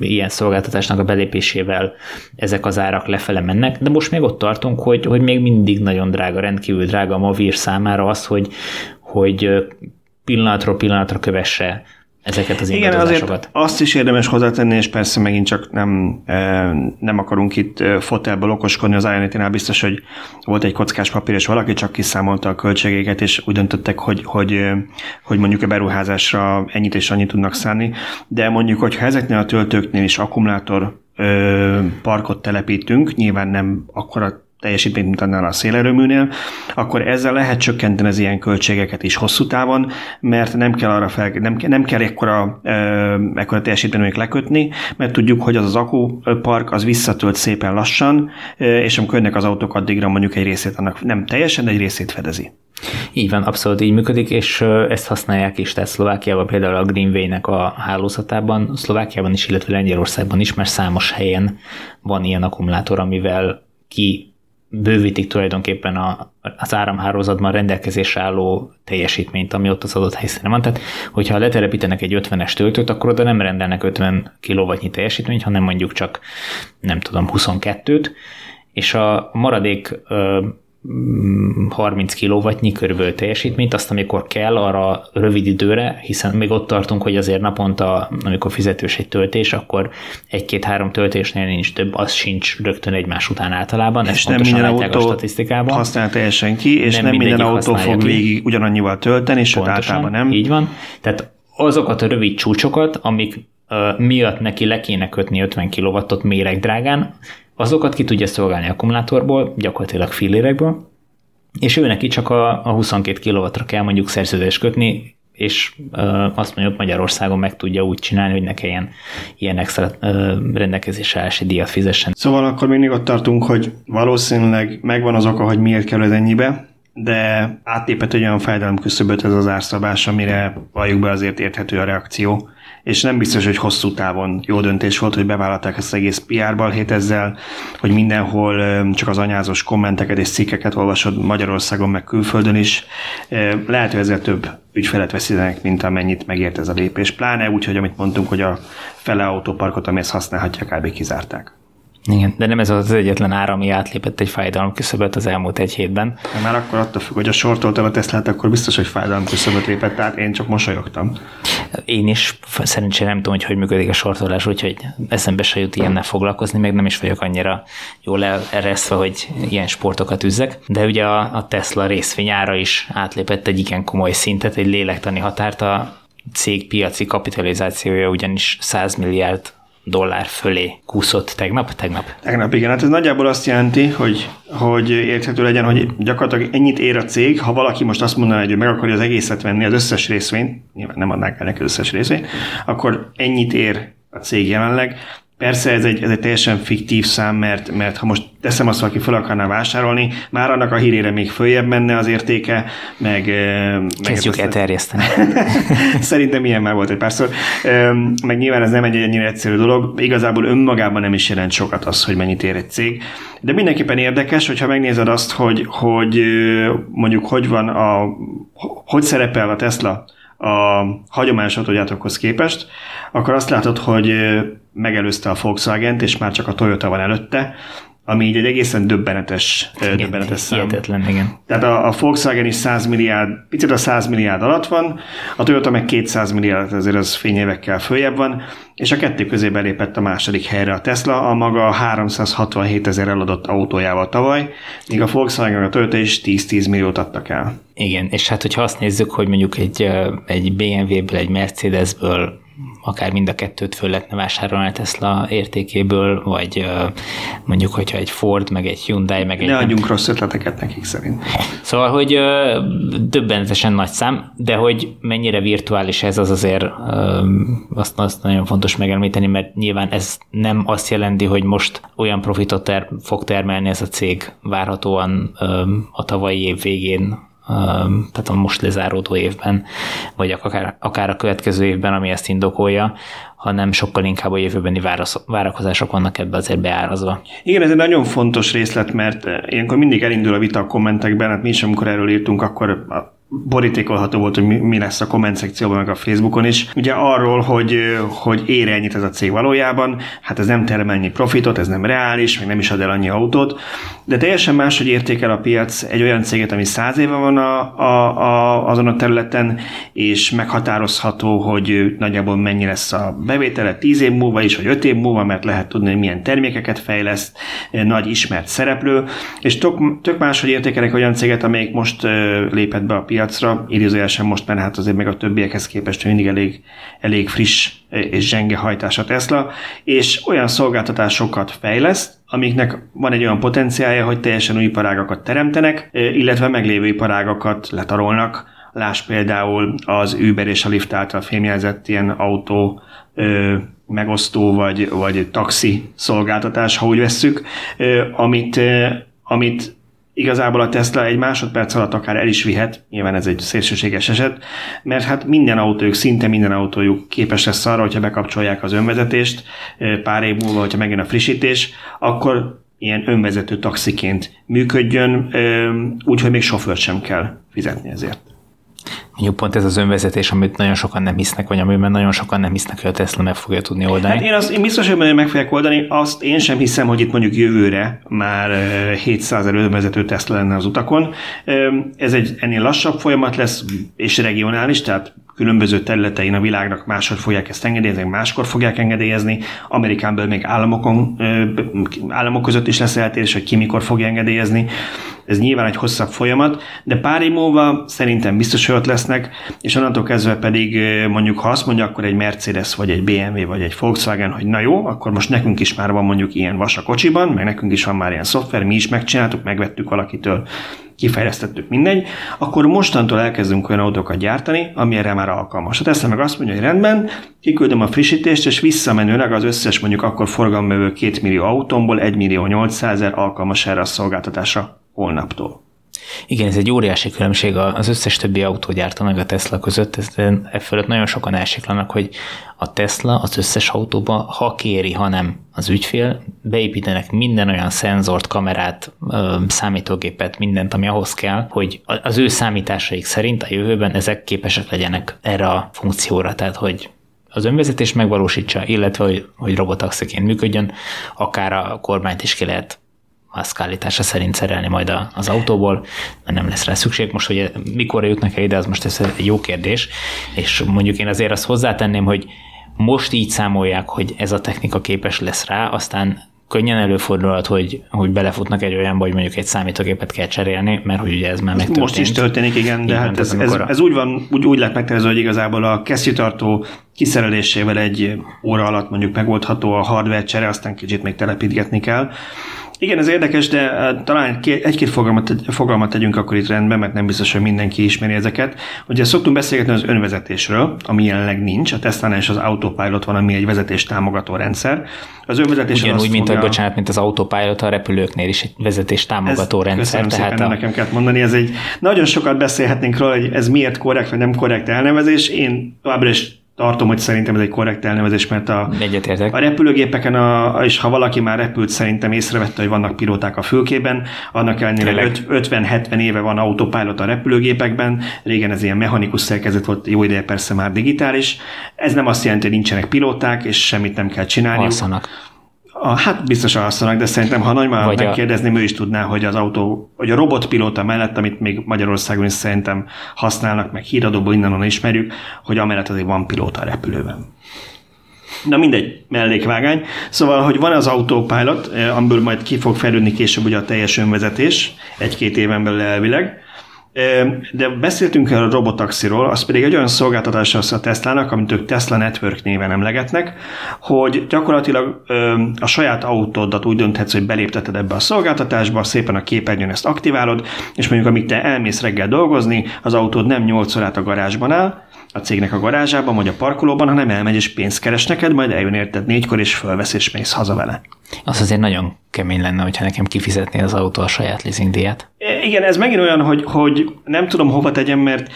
ilyen szolgáltatásnak a belépésével ezek az árak lefele mennek, de most még ott tartunk, hogy, hogy még mindig nagyon drága, rendkívül drága a Mavir számára az, hogy, hogy pillanatról pillanatra kövesse ezeket az Igen, azért azt is érdemes hozzátenni, és persze megint csak nem, nem akarunk itt fotelből okoskodni, az ionity biztos, hogy volt egy kockás papír, és valaki csak kiszámolta a költségeket, és úgy döntöttek, hogy, hogy, hogy mondjuk a beruházásra ennyit és annyit tudnak szállni, de mondjuk, hogy ha ezeknél a töltőknél is akkumulátor parkot telepítünk, nyilván nem akkora teljesítményt, mint annál a szélerőműnél, akkor ezzel lehet csökkenteni az ilyen költségeket is hosszú távon, mert nem kell arra fel, nem, nem kell ekkora, ekkora teljesítményt lekötni, mert tudjuk, hogy az az akkupark az visszatölt szépen lassan, és amikor jönnek az autók, addigra mondjuk egy részét annak nem teljesen, de egy részét fedezi. Így van, abszolút így működik, és ezt használják is, tehát Szlovákiában például a Greenway-nek a hálózatában, Szlovákiában is, illetve Lengyelországban is, mert számos helyen van ilyen akkumulátor, amivel ki bővítik tulajdonképpen a, az áramhálózatban rendelkezésre álló teljesítményt, ami ott az adott helyszínen van. Tehát, hogyha letelepítenek egy 50-es töltőt, akkor oda nem rendelnek 50 kW teljesítményt, hanem mondjuk csak, nem tudom, 22-t, és a maradék 30 kW körülbelül teljesítményt, azt amikor kell arra rövid időre, hiszen még ott tartunk, hogy azért naponta, amikor fizetős egy töltés, akkor egy-két-három töltésnél nincs több, az sincs rögtön egymás után általában, és nem minden autó a statisztikában. használ teljesen ki, és nem, nem minden autó fog ki. végig ugyanannyival tölteni, és általában nem. Így van. Tehát azokat a rövid csúcsokat, amik miatt neki le kéne kötni 50 kW-ot méregdrágán, azokat ki tudja szolgálni akkumulátorból, gyakorlatilag fillérekből, és ő neki csak a, a 22 kW-ra kell mondjuk szerződést kötni, és uh, azt mondjuk Magyarországon meg tudja úgy csinálni, hogy ne kelljen ilyen extra uh, rendelkezésre állási díjat fizessen. Szóval akkor mindig ott tartunk, hogy valószínűleg megvan az oka, hogy miért kerül ennyibe, de áttépett egy olyan fájdalom küszöböt ez az árszabás, amire valljuk be azért érthető a reakció és nem biztos, hogy hosszú távon jó döntés volt, hogy bevállalták ezt az egész PR balhét ezzel, hogy mindenhol csak az anyázós kommenteket és cikkeket olvasod Magyarországon, meg külföldön is. Lehet, hogy ezzel több ügyfelet veszítenek, mint amennyit megért ez a lépés. Pláne úgy, hogy amit mondtunk, hogy a fele autóparkot, amihez használhatják, kb. kizárták. Igen, de nem ez az egyetlen ára, ami átlépett egy fájdalom küszöböt az elmúlt egy hétben. De már akkor attól függ, hogy a sortoltam a Teslát, akkor biztos, hogy fájdalom küszöböt lépett, tehát én csak mosolyogtam. Én is szerencsére nem tudom, hogy hogy működik a sortolás, úgyhogy eszembe se jut ilyennel foglalkozni, meg nem is vagyok annyira jól eresztve, hogy ilyen sportokat üzzek. De ugye a, a Tesla részvényára is átlépett egy igen komoly szintet, egy lélektani határt, a cég piaci kapitalizációja ugyanis 100 milliárd dollár fölé kúszott tegnap? Tegnap. Tegnap, igen. Hát ez nagyjából azt jelenti, hogy, hogy érthető legyen, hogy gyakorlatilag ennyit ér a cég, ha valaki most azt mondaná, hogy meg akarja az egészet venni, az összes részvényt, nyilván nem adnák el neki az összes részvényt, akkor ennyit ér a cég jelenleg. Persze ez egy, ez egy teljesen fiktív szám, mert, mert ha most teszem azt, valaki fel akarná vásárolni, már annak a hírére még följebb menne az értéke, meg... meg Kezdjük elterjeszteni. <laughs> Szerintem ilyen már volt egy párszor. Meg nyilván ez nem egy ennyire egyszerű dolog. Igazából önmagában nem is jelent sokat az, hogy mennyit ér egy cég. De mindenképpen érdekes, hogyha megnézed azt, hogy, hogy mondjuk hogy van a... hogy szerepel a Tesla a hagyományos autógyártókhoz képest, akkor azt látod, hogy megelőzte a Volkswagen-t, és már csak a Toyota van előtte, ami így egy egészen döbbenetes, igen, döbbenetes szám. Hihetetlen, igen. Tehát a, a Volkswagen is 100 milliárd, picit a 100 milliárd alatt van, a Toyota meg 200 milliárd, ezért az fényévekkel följebb van, és a kettő közé belépett a második helyre a Tesla, a maga 367 ezer eladott autójával tavaly, míg a Volkswagen a Toyota is 10-10 milliót adtak el. Igen, és hát hogyha azt nézzük, hogy mondjuk egy, egy BMW-ből, egy Mercedesből akár mind a kettőt föl lehetne vásárolni a Tesla értékéből, vagy mondjuk, hogyha egy Ford, meg egy Hyundai, meg egy... Ne adjunk nem... rossz ötleteket nekik szerint. Szóval, hogy döbbenetesen nagy szám, de hogy mennyire virtuális ez, az azért azt, azt nagyon fontos megemlíteni, mert nyilván ez nem azt jelenti, hogy most olyan profitot ter- fog termelni ez a cég várhatóan a tavalyi év végén, tehát a most lezáródó évben, vagy akár, akár a következő évben, ami ezt indokolja, hanem sokkal inkább a jövőbeni várakozások vannak ebbe azért beárazva. Igen, ez egy nagyon fontos részlet, mert ilyenkor mindig elindul a vita a kommentekben, hát mi is, amikor erről írtunk, akkor borítékolható volt, hogy mi, lesz a komment szekcióban, meg a Facebookon is. Ugye arról, hogy, hogy ér ennyit ez a cég valójában, hát ez nem termel ennyi profitot, ez nem reális, meg nem is ad el annyi autót, de teljesen más, hogy értékel a piac egy olyan céget, ami száz éve van a, a, a, azon a területen, és meghatározható, hogy nagyjából mennyi lesz a bevétele tíz év múlva is, vagy öt év múlva, mert lehet tudni, hogy milyen termékeket fejleszt, nagy ismert szereplő, és tök, tök más, hogy értékelek olyan céget, amelyik most lépett be a piac, piacra, idézőjelesen most, mert hát azért meg a többiekhez képest mindig elég, elég friss és zsenge hajtás a Tesla, és olyan szolgáltatásokat fejleszt, amiknek van egy olyan potenciálja, hogy teljesen új iparágakat teremtenek, illetve meglévő iparágakat letarolnak. Láss például az Uber és a Lyft által fémjelzett ilyen autó megosztó vagy, vagy taxi szolgáltatás, ha úgy vesszük, amit, amit igazából a Tesla egy másodperc alatt akár el is vihet, nyilván ez egy szélsőséges eset, mert hát minden autójuk, szinte minden autójuk képes lesz arra, hogyha bekapcsolják az önvezetést pár év múlva, hogyha megjön a frissítés, akkor ilyen önvezető taxiként működjön, úgyhogy még sofőrt sem kell fizetni ezért. Mondjuk pont ez az önvezetés, amit nagyon sokan nem hisznek, vagy amiben nagyon sokan nem hisznek, hogy a Tesla meg fogja tudni oldani. Hát én, azt, én biztos, hogy meg fogják oldani, azt én sem hiszem, hogy itt mondjuk jövőre már 700 ezer önvezető Tesla lenne az utakon. Ez egy ennél lassabb folyamat lesz, és regionális, tehát különböző területein a világnak máshogy fogják ezt engedélyezni, máskor fogják engedélyezni. Amerikán belül még államokon, államok között is lesz eltérés, hogy ki mikor fogja engedélyezni. Ez nyilván egy hosszabb folyamat, de pár év múlva szerintem biztos, hogy ott lesznek, és onnantól kezdve pedig mondjuk, ha azt mondja, akkor egy Mercedes, vagy egy BMW, vagy egy Volkswagen, hogy na jó, akkor most nekünk is már van mondjuk ilyen vas a kocsiban, meg nekünk is van már ilyen szoftver, mi is megcsináltuk, megvettük valakitől kifejlesztettük, mindegy, akkor mostantól elkezdünk olyan autókat gyártani, ami erre már alkalmas. A Tesla meg azt mondja, hogy rendben, kiküldöm a frissítést, és visszamenőleg az összes mondjuk akkor forgalomvevő 2 millió autómból 1 millió 800 ezer alkalmas erre a szolgáltatásra holnaptól. Igen, ez egy óriási különbség az összes többi autógyártó meg a Tesla között. Ez, e fölött nagyon sokan elsiklanak, hogy a Tesla az összes autóba, ha kéri, ha nem az ügyfél, beépítenek minden olyan szenzort, kamerát, számítógépet, mindent, ami ahhoz kell, hogy az ő számításaik szerint a jövőben ezek képesek legyenek erre a funkcióra, tehát hogy az önvezetés megvalósítsa, illetve hogy, hogy robotaxiként működjön, akár a kormányt is ki lehet Musk állítása szerint szerelni majd az autóból, mert nem lesz rá szükség. Most, hogy mikor jutnak el ide, az most ez egy jó kérdés, és mondjuk én azért azt hozzátenném, hogy most így számolják, hogy ez a technika képes lesz rá, aztán könnyen előfordulhat, hogy, hogy belefutnak egy olyanba, hogy mondjuk egy számítógépet kell cserélni, mert hogy ugye ez már megtörtént. Most is történik, igen, de hát ez, ez, ez, úgy van, úgy, úgy lett megtervezve, hogy igazából a kesztyűtartó kiszerelésével egy óra alatt mondjuk megoldható a hardware csere, aztán kicsit még telepítgetni kell. Igen, ez érdekes, de eh, talán egy-két fogalmat, fogalmat tegyünk akkor itt rendben, mert nem biztos, hogy mindenki ismeri ezeket. Ugye szoktunk beszélgetni az önvezetésről, ami jelenleg nincs. A tesla és az Autopilot van, ami egy vezetés támogató rendszer. Az önvezetés Ugyanúgy, mint, fogja... a, bocsánat, mint az Autopilot a repülőknél is egy vezetés támogató ez, rendszer. Tehát szépen, a... nekem kell mondani, ez egy nagyon sokat beszélhetnénk róla, hogy ez miért korrekt vagy nem korrekt elnevezés. Én továbbra is tartom, hogy szerintem ez egy korrekt elnevezés, mert a, Egyetértek. a repülőgépeken, a, és ha valaki már repült, szerintem észrevette, hogy vannak pilóták a fülkében, annak ellenére Tényleg. öt- 50-70 éve van autopilot a repülőgépekben, régen ez ilyen mechanikus szerkezet volt, jó ideje persze már digitális. Ez nem azt jelenti, hogy nincsenek pilóták, és semmit nem kell csinálniuk. Alszanak. A, hát biztos alszanak, de szerintem, ha nagymár Vagy a- megkérdezném, ő is tudná, hogy az autó, hogy a robotpilóta mellett, amit még Magyarországon is szerintem használnak, meg híradóból innen ismerjük, hogy amellett azért van pilóta a repülőben. Na mindegy, mellékvágány. Szóval, hogy van az autopilot, eh, amiből majd ki fog fejlődni később ugye a teljes önvezetés, egy-két éven belül elvileg, de beszéltünk el a robotaxiról, az pedig egy olyan szolgáltatás az a Tesla-nak, amit ők Tesla Network néven emlegetnek, hogy gyakorlatilag a saját autódat úgy dönthetsz, hogy belépteted ebbe a szolgáltatásba, szépen a képernyőn ezt aktiválod, és mondjuk amíg te elmész reggel dolgozni, az autód nem 8 órát a garázsban áll, a cégnek a garázsában, vagy a parkolóban, hanem elmegy és pénzt keres neked, majd eljön érted négykor, és fölvesz és mész haza vele. Az azért nagyon kemény lenne, hogyha nekem kifizetné az autó a saját leasingdíjat. E, Igen, ez megint olyan, hogy, hogy nem tudom hova tegyem, mert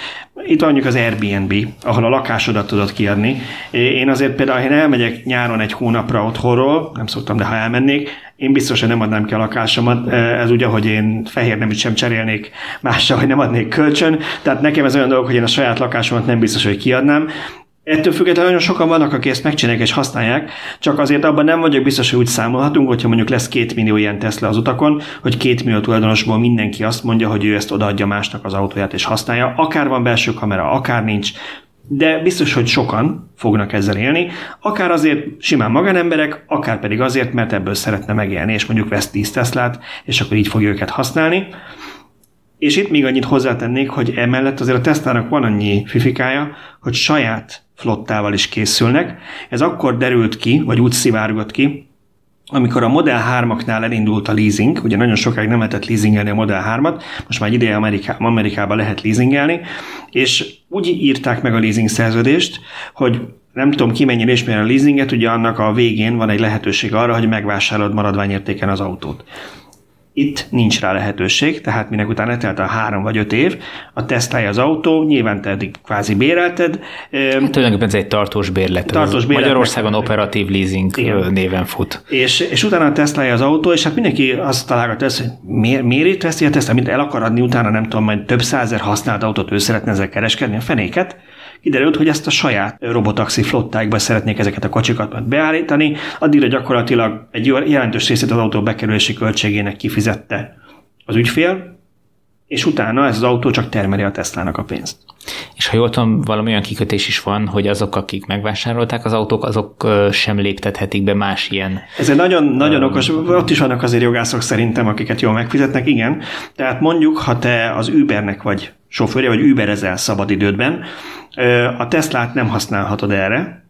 itt van mondjuk az Airbnb, ahol a lakásodat tudod kiadni. Én azért például, ha én elmegyek nyáron egy hónapra otthonról, nem szoktam, de ha elmennék, én biztosan nem adnám ki a lakásomat. E, Ez ugye, hogy én fehér neműt sem cserélnék mással, hogy nem adnék kölcsön. Tehát nekem ez olyan dolog, hogy én a saját lakásomat nem biztos, hogy kiadnám. Ettől függetlenül nagyon sokan vannak, akik ezt megcsinálják és használják, csak azért abban nem vagyok biztos, hogy úgy számolhatunk, hogyha mondjuk lesz két millió ilyen Tesla az utakon, hogy két millió tulajdonosból mindenki azt mondja, hogy ő ezt odaadja másnak az autóját és használja. Akár van belső kamera, akár nincs, de biztos, hogy sokan fognak ezzel élni, akár azért simán magánemberek, akár pedig azért, mert ebből szeretne megélni, és mondjuk vesz 10 Teslát, és akkor így fogja őket használni. És itt még annyit hozzátennék, hogy emellett azért a Teslának van annyi fifikája, hogy saját flottával is készülnek. Ez akkor derült ki, vagy úgy szivárgott ki, amikor a Model 3-aknál elindult a leasing, ugye nagyon sokáig nem lehetett leasingelni a Model 3-at, most már ideje Ameriká, Amerikában lehet leasingelni, és úgy írták meg a leasing szerződést, hogy nem tudom ki mennyire ismeri a leasinget, ugye annak a végén van egy lehetőség arra, hogy megvásárolod maradványértéken az autót. Itt nincs rá lehetőség, tehát minek után letelt a három vagy öt év, a tesztálja az autó, nyilván te eddig kvázi bérelted. Hát tulajdonképpen ez egy tartós bérlet. Tartós bérlet, Magyarországon operatív leasing Igen. néven fut. És, és utána tesztelje az autó, és hát mindenki azt találgat ezt, hogy miért, miért itt veszi a Tesla, mint el akar adni utána, nem tudom, majd több százer használt autót ő szeretne ezzel kereskedni, a fenéket. Kiderült, hogy ezt a saját robotaxi flottáikba szeretnék ezeket a kocsikat beállítani, addigra gyakorlatilag egy jelentős részét az autó bekerülési költségének kifizette az ügyfél, és utána ez az autó csak termeli a Teslának a pénzt. És ha jól tudom, valami olyan kikötés is van, hogy azok, akik megvásárolták az autók, azok sem léptethetik be más ilyen. Ez egy nagyon, nagyon okos, ott is vannak azért jogászok szerintem, akiket jól megfizetnek, igen. Tehát mondjuk, ha te az Ubernek vagy sofőrje, vagy Uberezel szabadidődben, a Teslát nem használhatod erre,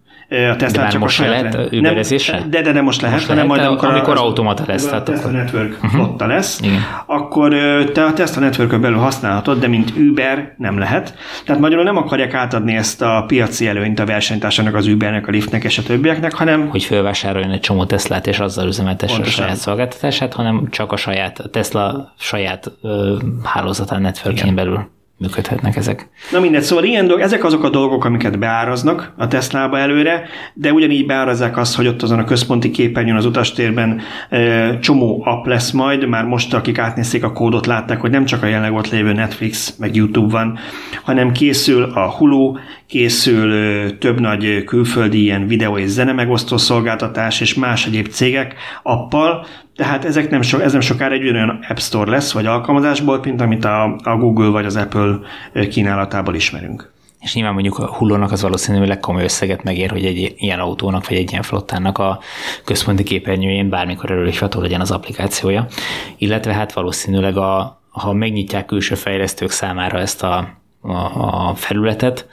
a Tesla már csak most a saját lehet nem? De, de, de most lehet, Most hanem lehet, majd amikor, amikor az- automata lesz, A tehát Tesla akkor- Network flotta lesz, Igen. akkor te a Tesla Network belül használhatod, de mint Uber nem lehet. Tehát magyarul nem akarják átadni ezt a piaci előnyt a versenytársának, az Ubernek, a Lyftnek és a többieknek, hanem hogy felvásároljon egy csomó Teslát, és azzal üzemeltesse a saját szolgáltatását, hanem csak a saját a Tesla saját ö, hálózatán networkjén belül működhetnek ezek. Na mindegy, szóval ilyen dolgok, ezek azok a dolgok, amiket beáraznak a Teslába előre, de ugyanígy beárazzák azt, hogy ott azon a központi képernyőn az utastérben e, csomó app lesz majd, már most akik átnézték a kódot, látták, hogy nem csak a jelenleg ott lévő Netflix, meg YouTube van, hanem készül a Hulu, készül ö, több nagy külföldi ilyen videó és zene megosztó szolgáltatás és más egyéb cégek appal, tehát ezek nem so, ez nem sokára egy olyan App Store lesz, vagy alkalmazásból, mint amit a, a Google vagy az Apple kínálatából ismerünk. És nyilván mondjuk a hullónak az valószínűleg komoly összeget megér, hogy egy ilyen autónak vagy egy ilyen flottának a központi képernyőjén bármikor előrihvató legyen az applikációja. Illetve hát valószínűleg a, ha megnyitják külső fejlesztők számára ezt a, a, a felületet,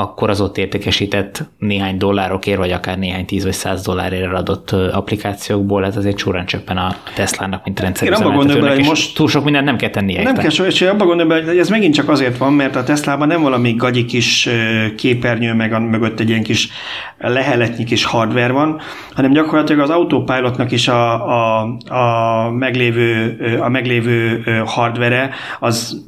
akkor az ott értékesített néhány dollárokért, vagy akár néhány 10 vagy 100 dollárért adott applikációkból, ez azért csúrán csöppen a Teslának, mint rendszerüzemeltetőnek, és hogy most- túl sok mindent nem kell tennie. Nem érte. kell so, és abban gondolom, hogy ez megint csak azért van, mert a Teslában nem valami gagyi kis képernyő, meg a mögött egy ilyen kis leheletnyi kis hardware van, hanem gyakorlatilag az autopilotnak is a, a, a meglévő, a meglévő ö, hardware az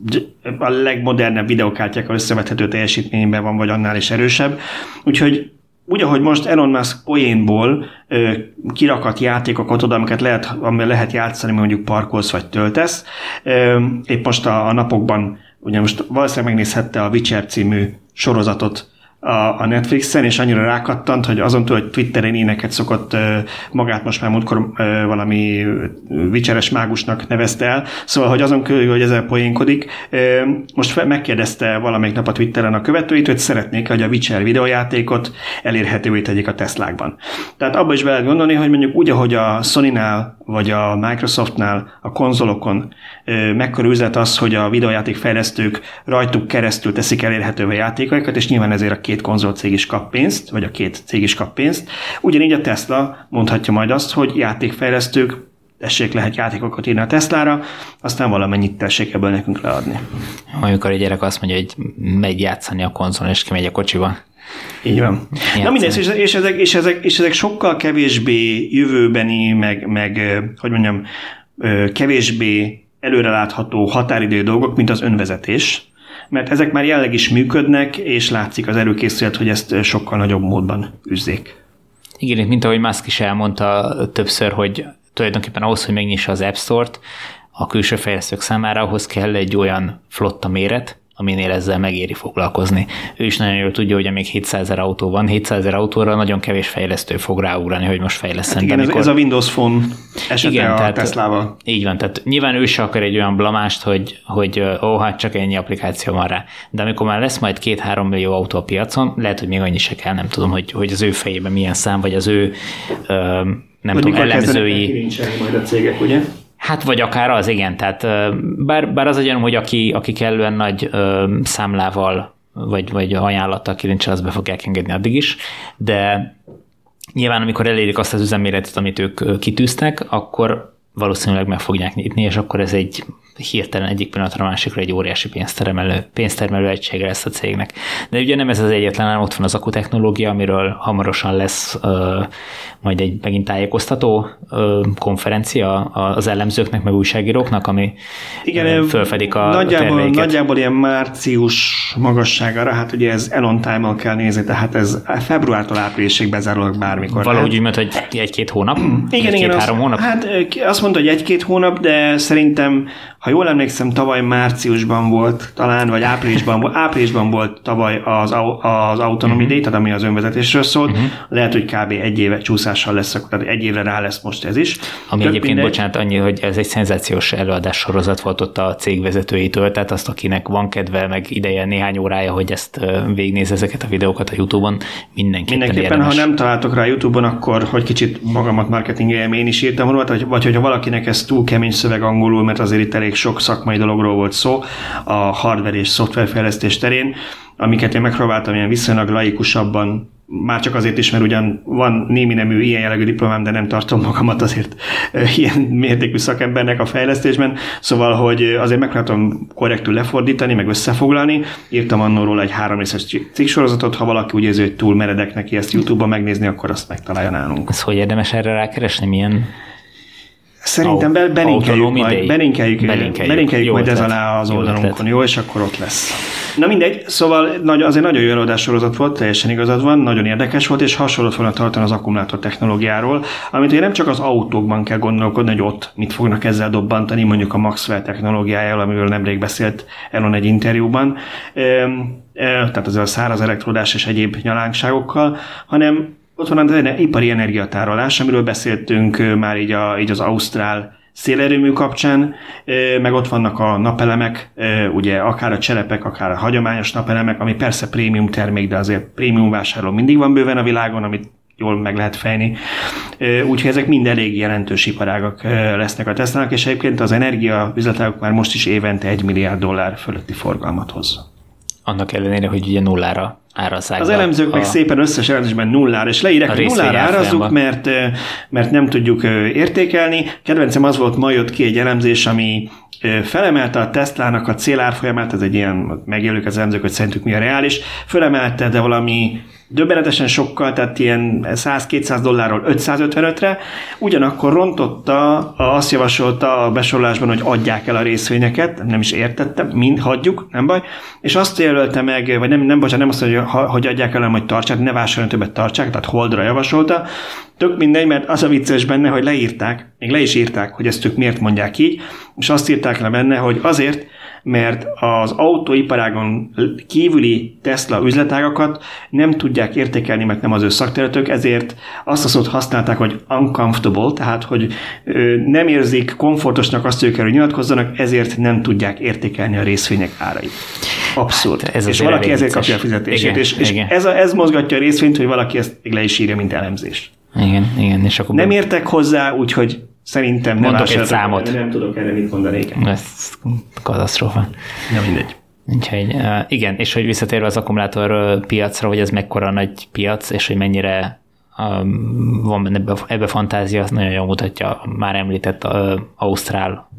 a legmodernebb videokártyákkal összevethető teljesítményben van, vagy annál is erősebb. Úgyhogy úgy, ahogy most Elon Musk poénból ö, kirakat játékokat oda, amiket lehet, amivel lehet játszani, mondjuk parkolsz vagy töltesz. Ö, épp most a, a napokban, ugye most valószínűleg megnézhette a Witcher című sorozatot a, a Netflixen, és annyira rákattant, hogy azon túl, hogy Twitteren éneket szokott magát most már múltkor valami vicseres mágusnak nevezte el, szóval, hogy azon kívül, hogy ezzel poénkodik, most megkérdezte valamelyik nap a Twitteren a követőit, hogy szeretnék, hogy a Witcher videójátékot elérhetővé tegyék a Teslákban. Tehát abba is be lehet gondolni, hogy mondjuk úgy, ahogy a Sony-nál vagy a Microsoftnál a konzolokon mekkora üzlet az, hogy a videójátékfejlesztők rajtuk keresztül teszik elérhetővé játékaikat, és nyilván ezért a két konzolcég is kap pénzt, vagy a két cég is kap pénzt. Ugyanígy a Tesla mondhatja majd azt, hogy játékfejlesztők tessék lehet játékokat írni a Teslára, aztán valamennyit tessék ebből nekünk leadni. Amikor egy gyerek azt mondja, hogy megy játszani a konzol, és kimegy a kocsiba. Így van. Játszani. Na mindegy, és, és, ezek, és, ezek, és ezek sokkal kevésbé jövőbeni, meg, meg hogy mondjam, kevésbé előrelátható határidő dolgok, mint az önvezetés, mert ezek már jelleg is működnek, és látszik az előkészület, hogy ezt sokkal nagyobb módban üzzék. Igen, mint ahogy Musk is elmondta többször, hogy tulajdonképpen ahhoz, hogy megnyissa az App Store-t, a külső fejlesztők számára ahhoz kell egy olyan flotta méret, aminél ezzel megéri foglalkozni. Ő is nagyon jól tudja, hogy amíg 700 ezer autó van, 700 ezer autóra nagyon kevés fejlesztő fog ráugrani, hogy most fejleszten. Hát igen, amikor... ez, a Windows Phone esete igen, a tehát, Teslával. Így van, tehát nyilván ő se akar egy olyan blamást, hogy, hogy ó, hát csak ennyi applikáció van rá. De amikor már lesz majd két-három millió autó a piacon, lehet, hogy még annyi se kell, nem tudom, hogy, hogy az ő fejében milyen szám, vagy az ő nem hogy tudom, elemzői... majd a cégek, ugye? Hát vagy akár az, igen. Tehát bár, bár az egy hogy aki, aki kellően nagy ö, számlával vagy, vagy ajánlattal kirincsel, az be fogják engedni addig is, de nyilván amikor elérik azt az üzemméretet, amit ők kitűztek, akkor valószínűleg meg fogják nyitni, és akkor ez egy hirtelen egyik pillanatra a másikra egy óriási pénztermelő, pénztermelő egysége lesz a cégnek. De ugye nem ez az egyetlen, hanem ott van az akutechnológia, amiről hamarosan lesz ö, majd egy megint tájékoztató ö, konferencia az elemzőknek, meg újságíróknak, ami Igen, fölfedik a nagyjából, terveiket. Nagyjából ilyen március magasságára, hát ugye ez Elon time kell nézni, tehát ez februártól áprilisig bezárulnak bármikor. Valahogy úgy, hogy egy-két hónap? Igen, igen. Egy-két-három hónap? Hát azt mondta, hogy egy-két hónap, de szerintem ha jól emlékszem, tavaly márciusban volt talán, vagy áprilisban, áprilisban volt tavaly az, az autonomy uh-huh. tehát ami az önvezetésről szólt. Uh-huh. Lehet, hogy kb. egy éve csúszással lesz, akkor tehát egy évre rá lesz most ez is. Ami Tök egyébként, mindegy. bocsánat, annyi, hogy ez egy szenzációs előadás sorozat volt ott a cég vezetőitől, tehát azt, akinek van kedve, meg ideje néhány órája, hogy ezt végignéz ezeket a videókat a YouTube-on, mindenképpen Mindenképpen, érdemes. ha nem találtok rá YouTube-on, akkor hogy kicsit magamat marketingeljem, én is írtam róla, vagy, vagy hogyha valakinek ez túl kemény szöveg angolul, mert azért itt elég sok szakmai dologról volt szó a hardware és szoftverfejlesztés terén, amiket én megpróbáltam ilyen viszonylag laikusabban már csak azért is, mert ugyan van némi nemű ilyen jellegű diplomám, de nem tartom magamat azért ilyen mértékű szakembernek a fejlesztésben, szóval, hogy azért megpróbáltam korrektül lefordítani, meg összefoglalni, írtam annóról egy három részes cikksorozatot, ha valaki úgy érzi, hogy túl meredek neki ezt YouTube-ban megnézni, akkor azt megtalálja nálunk. Ez hogy érdemes erre rákeresni, milyen Szerintem be, belinkeljük majd, belinkeljük, belinkeljük, belinkeljük majd ez alá az oldalunkon, jó, és akkor ott lesz. Na mindegy, szóval nagy, azért nagyon jó előadás sorozat volt, teljesen igazad van, nagyon érdekes volt, és hasonlót fognak tartani az akkumulátor technológiáról, amit ugye nem csak az autókban kell gondolkodni, hogy ott mit fognak ezzel dobbantani, mondjuk a Maxwell technológiájával, amiről nemrég beszélt Elon egy interjúban, tehát az a száraz elektrodás és egyéb nyalánkságokkal, hanem ott van az ipari energiatárolás, amiről beszéltünk már így, a, így az Ausztrál szélerőmű kapcsán, meg ott vannak a napelemek, ugye akár a cselepek, akár a hagyományos napelemek, ami persze prémium termék, de azért prémium vásárló mindig van bőven a világon, amit jól meg lehet fejni. Úgyhogy ezek mind elég jelentős iparágak lesznek a Tesla-nak, és egyébként az energia üzletágok már most is évente egy milliárd dollár fölötti forgalmat hoz. Annak ellenére, hogy ugye nullára árazzák. Az elemzők meg szépen összes elemzésben nullára, és leírják, hogy nullára árazzuk, mert, mert nem tudjuk értékelni. Kedvencem az volt, ma jött ki egy elemzés, ami felemelte a Teslának a célárfolyamát, ez egy ilyen, megjelölik az elemzők, hogy szerintük mi a reális, felemelte, de valami döbbenetesen sokkal, tehát ilyen 100-200 dollárról 555-re, ugyanakkor rontotta, azt javasolta a besorolásban, hogy adják el a részvényeket, nem is értettem, mind hagyjuk, nem baj, és azt jelölte meg, vagy nem, nem bocsánat, nem azt, hogy, hogy adják el, hanem hogy tartsák, ne vásároljon többet tartsák, tehát holdra javasolta. Tök mindegy, mert az a vicces benne, hogy leírták, még le is írták, hogy ezt ők miért mondják így, és azt írták le benne, hogy azért, mert az autóiparágon kívüli Tesla üzletágakat nem tudják értékelni, mert nem az ő szakterületük, ezért azt a szót használták, hogy uncomfortable, tehát hogy nem érzik komfortosnak azt, hogy ők nyilatkozzanak, ezért nem tudják értékelni a részvények árait. Abszurd. Hát ez és valaki ezért kapja a fizetését. Igen, és, és igen. Ez, a, ez mozgatja a részvényt, hogy valaki ezt le is írja, mint elemzést. Igen, igen. És akkor nem értek hozzá, úgyhogy Szerintem nem Mondok egy számot. Nem tudok erre mit mondani. Ez katasztrófa. Nem mindegy. Úgyhogy igen, és hogy visszatérve az akkumulátor piacra, hogy ez mekkora nagy piac, és hogy mennyire van ebbe, ebbe fantázia, azt nagyon jól mutatja már említett uh, Ausztrál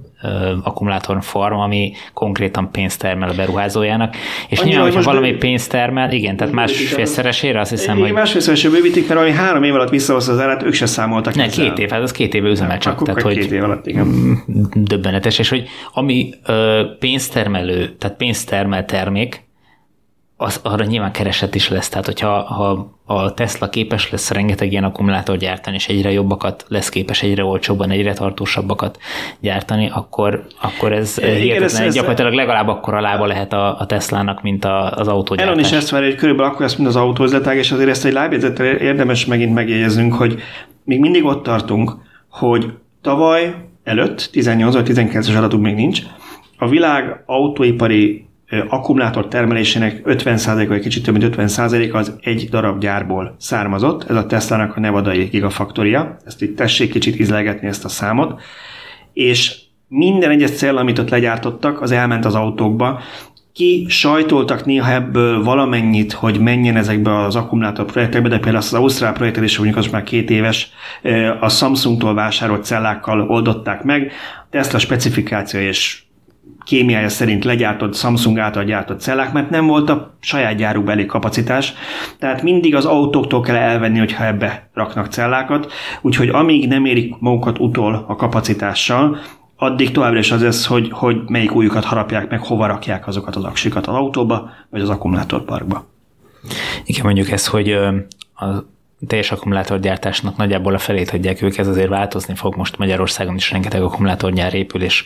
akkumulátor farm, ami konkrétan pénzt termel a beruházójának, és Annyira, nyilván, hogyha valami be... pénzt termel, igen, tehát másfélszeresére azt hiszem, igen, hogy... Másfélszeresére bővítik, mert ami három év alatt visszahozta az árát, ők se számoltak Ne, ezzel. két év, hát az két év üzemel csak. Akkor tehát, hogy két év alatt, igen. Döbbenetes, és hogy ami ö, pénztermelő, tehát pénztermel termék, az, arra nyilván kereset is lesz. Tehát, hogyha ha a Tesla képes lesz rengeteg ilyen akkumulátor gyártani, és egyre jobbakat lesz képes, egyre olcsóbban, egyre tartósabbakat gyártani, akkor, akkor ez Igen, hihetetlen. Ez, gyakorlatilag legalább akkor a lába lehet a, a Teslának, mint a, az autógyártás. Elon is ezt várja, hogy körülbelül akkor lesz, mint az autózletág, és azért ezt egy lábjegyzettel érdemes megint megjegyeznünk, hogy még mindig ott tartunk, hogy tavaly előtt, 18 vagy 19-es adatunk még nincs, a világ autóipari akkumulátor termelésének 50% vagy kicsit több mint 50% az egy darab gyárból származott. Ez a Tesla-nak a Nevadai Gigafaktoria. Ezt itt tessék kicsit izlegetni ezt a számot. És minden egyes cél, amit ott legyártottak, az elment az autókba. Ki sajtoltak néha ebből valamennyit, hogy menjen ezekbe az akkumulátor projektekbe, de például az Ausztrál projektet is mondjuk az már két éves, a Samsungtól vásárolt cellákkal oldották meg. Tesla specifikáció és kémiája szerint legyártott Samsung által gyártott cellák, mert nem volt a saját gyáruk elég kapacitás, tehát mindig az autóktól kell elvenni, hogyha ebbe raknak cellákat, úgyhogy amíg nem érik magukat utol a kapacitással, addig továbbra is az lesz, hogy, hogy melyik újukat harapják meg, hova rakják azokat az aksikat az autóba, vagy az akkumulátorparkba. Igen, mondjuk ez, hogy a teljes akkumulátorgyártásnak nagyjából a felét adják ők, ez azért változni fog. Most Magyarországon is rengeteg akkumulátorgyár épül, és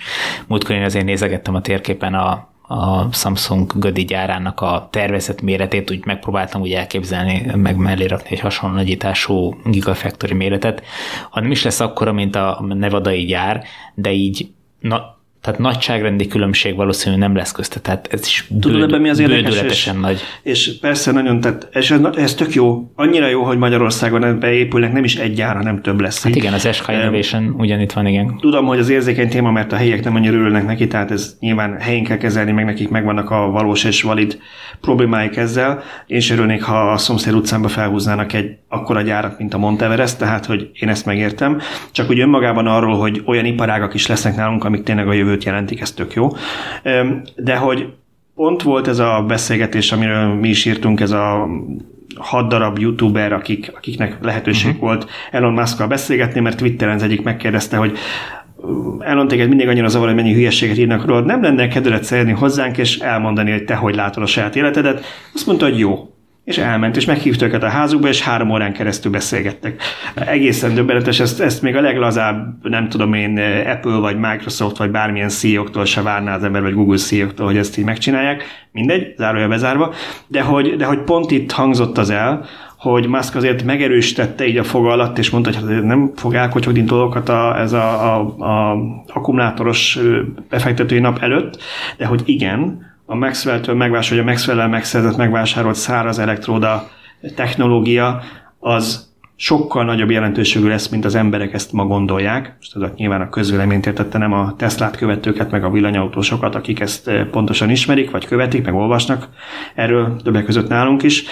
múltkor én azért nézegettem a térképen a, a Samsung Gödi gyárának a tervezett méretét, úgy megpróbáltam úgy elképzelni, meg mellé rakni egy hasonló nagyítású Gigafactory méretet. Ha is lesz akkora, mint a nevadai gyár, de így na, tehát nagyságrendi különbség valószínűleg nem lesz közte, tehát ez is Tudod, ebben mi az érdekes, és, nagy. És persze nagyon, tehát és ez, ez tök jó, annyira jó, hogy Magyarországon beépülnek, nem is egy gyár, hanem több lesz. Hát igen, az SK Innovation um, ugyanitt van, igen. Tudom, hogy az érzékeny téma, mert a helyiek nem annyira örülnek neki, tehát ez nyilván helyén kell kezelni, meg nekik megvannak a valós és valid problémáik ezzel. Én is örülnék, ha a szomszéd utcámba felhúznának egy akkora gyárat, mint a Monteverest, tehát hogy én ezt megértem. Csak úgy önmagában arról, hogy olyan iparágak is lesznek nálunk, amik tényleg a jövőt jelentik, ez tök jó. De hogy pont volt ez a beszélgetés, amiről mi is írtunk, ez a hat darab youtuber, akik, akiknek lehetőség uh-huh. volt Elon musk beszélgetni, mert Twitteren az egyik megkérdezte, hogy Elon téged mindig annyira zavar, hogy mennyi hülyeséget írnak róla, nem lenne kedvelet szerni hozzánk, és elmondani, hogy te hogy látod a saját életedet. Azt mondta, hogy jó és elment, és meghívta őket a házukba, és három órán keresztül beszélgettek. Egészen döbbenetes, ezt, ezt még a leglazább, nem tudom én, Apple, vagy Microsoft, vagy bármilyen CEO-któl se várná az ember, vagy Google CEO-któl, hogy ezt így megcsinálják. Mindegy, zárója bezárva. De hogy, de hogy pont itt hangzott az el, hogy Musk azért megerősítette így a foga alatt, és mondta, hogy hát nem fog elkocsogni dolgokat a, ez a, a, a akkumulátoros befektetői nap előtt, de hogy igen, a Maxwell-től megvásárolja, a Maxwell-el megszerzett, megvásárolt száraz elektróda technológia, az sokkal nagyobb jelentőségű lesz, mint az emberek ezt ma gondolják. Most ez nyilván a közvéleményt értette, nem a Teslát követőket, meg a villanyautósokat, akik ezt eh, pontosan ismerik, vagy követik, meg olvasnak erről többek között nálunk is.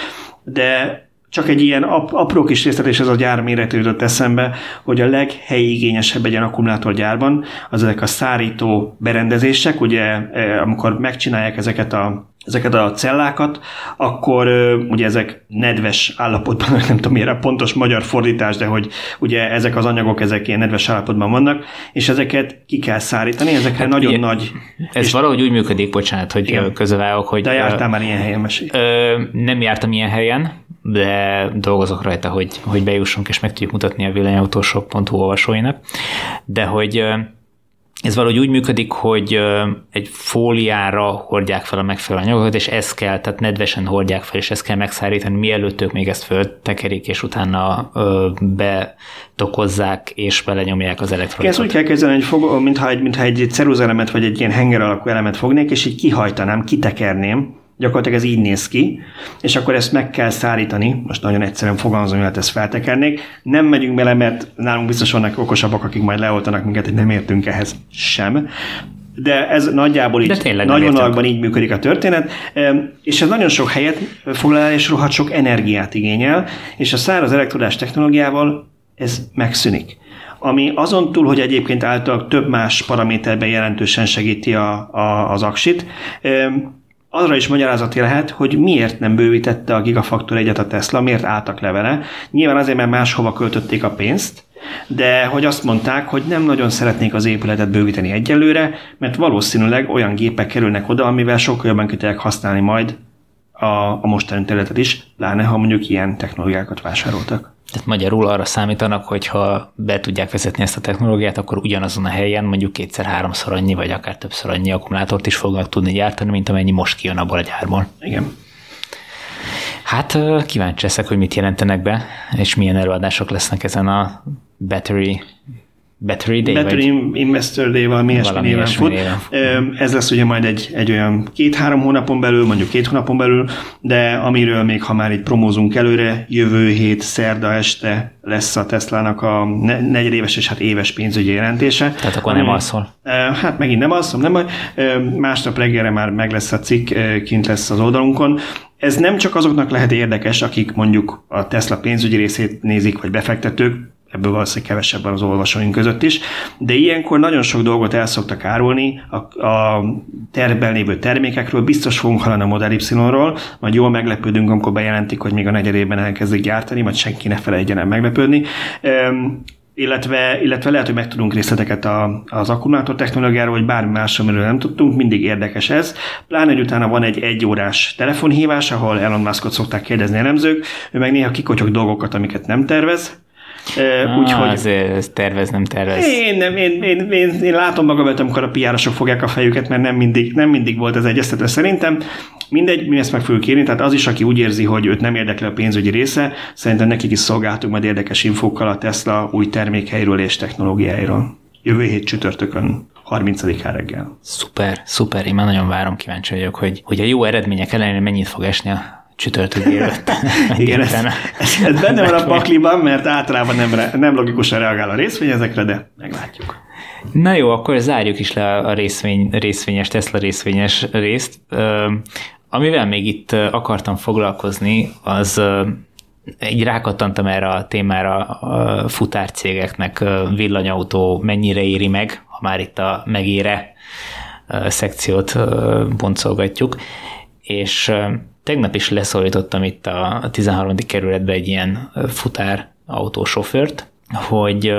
De csak egy ilyen ap- apró kis részlet, és ez a gyár méretű jutott eszembe, hogy a leghelyigényesebb egy ilyen akkumulátorgyárban az ezek a szárító berendezések, ugye e, amikor megcsinálják ezeket a ezeket a cellákat, akkor ugye ezek nedves állapotban, <laughs> nem tudom miért a pontos magyar fordítás, de hogy ugye ezek az anyagok, ezek ilyen nedves állapotban vannak, és ezeket ki kell szárítani, ezekre hát nagyon ilyen, nagy... Ez valahogy úgy működik, bocsánat, hogy közövállok, hogy... De jártál már ilyen helyen, mesélj. Nem jártam ilyen helyen, de dolgozok rajta, hogy, hogy bejussunk és meg tudjuk mutatni a villanyautósok.hu olvasóinak, de hogy ez valahogy úgy működik, hogy egy fóliára hordják fel a megfelelő anyagokat, és ezt kell, tehát nedvesen hordják fel, és ezt kell megszárítani, mielőtt ők még ezt föltekerik, és utána betokozzák, és belenyomják az elektronikus. Ezt úgy kell kezdeni, hogy fog, mintha egy, mintha egy ceruzelemet, vagy egy ilyen henger alakú elemet fognék, és így kihajtanám, kitekerném, Gyakorlatilag ez így néz ki, és akkor ezt meg kell szállítani, most nagyon egyszerűen fogalmazom, hogy ezt feltekernék. Nem megyünk bele, mert nálunk biztos vannak okosabbak, akik majd leoltanak minket, hogy nem értünk ehhez sem. De ez nagyjából így, nagy vonalakban így működik a történet, és ez nagyon sok helyet foglal és rohadt sok energiát igényel, és a száraz elektrodás technológiával ez megszűnik ami azon túl, hogy egyébként által több más paraméterben jelentősen segíti a, a, az aksit, arra is magyarázati lehet, hogy miért nem bővítette a Gigafactor egyet a Tesla, miért álltak le vele. Nyilván azért, mert máshova költötték a pénzt, de hogy azt mondták, hogy nem nagyon szeretnék az épületet bővíteni egyelőre, mert valószínűleg olyan gépek kerülnek oda, amivel sokkal jobban tudják használni majd a, a mostani területet is, pláne ha mondjuk ilyen technológiákat vásároltak. Tehát magyarul arra számítanak, hogy ha be tudják vezetni ezt a technológiát, akkor ugyanazon a helyen mondjuk kétszer-háromszor annyi, vagy akár többször annyi akkumulátort is fognak tudni gyártani, mint amennyi most kijön abból a gyárból. Igen. Hát kíváncsi leszek, hogy mit jelentenek be, és milyen előadások lesznek ezen a Battery Battery Day? Battery vagy? Investor Day, valami ilyesmi néven fut. Néven. Ez lesz ugye majd egy, egy olyan két-három hónapon belül, mondjuk két hónapon belül, de amiről még, ha már itt promózunk előre, jövő hét szerda este lesz a Tesla-nak a negyedéves és hát éves pénzügyi jelentése. Tehát akkor nem alszol? Hát megint nem alszom, nem másnap reggelre már meg lesz a cikk, kint lesz az oldalunkon. Ez nem csak azoknak lehet érdekes, akik mondjuk a Tesla pénzügyi részét nézik, vagy befektetők, ebből valószínűleg kevesebben az olvasóink között is, de ilyenkor nagyon sok dolgot el szoktak árulni a, a tervben lévő termékekről, biztos fogunk hallani a Model Y-ról, majd jól meglepődünk, amikor bejelentik, hogy még a negyedében elkezdik gyártani, majd senki ne felejtjen el meglepődni. illetve, illetve lehet, hogy megtudunk részleteket a, az akkumulátor technológiáról, vagy bármi más, amiről nem tudtunk, mindig érdekes ez. Pláne, hogy utána van egy egyórás telefonhívás, ahol Elon Muskot szokták kérdezni elemzők, ő meg néha kikotyog dolgokat, amiket nem tervez, Ah, Úgyhogy... Ez, ez tervez, nem tervez. Én, nem, én, én, én, én látom magam előtt, amikor a piárosok fogják a fejüket, mert nem mindig, nem mindig volt ez egyeztetve szerintem. Mindegy, mi ezt meg fogjuk kérni, tehát az is, aki úgy érzi, hogy őt nem érdekli a pénzügyi része, szerintem nekik is szolgáltunk majd érdekes infókkal a Tesla új termékeiről és technológiáiról. Jövő hét csütörtökön 30-án reggel. Szuper, szuper, én már nagyon várom, kíváncsi vagyok, hogy, hogy a jó eredmények ellenére mennyit fog esni a csütörtök délután. <laughs> Igen, ez, ez, ez benne van a pakliban, mert általában nem, nem logikusan reagál a részvény ezekre, de meglátjuk. Na jó, akkor zárjuk is le a részvény, részvényes, Tesla részvényes részt. Amivel még itt akartam foglalkozni, az így rákattantam erre a témára a futárcégeknek villanyautó mennyire éri meg, ha már itt a megére szekciót boncolgatjuk, és Tegnap is leszólítottam itt a 13. kerületbe egy ilyen futár autósofőrt, hogy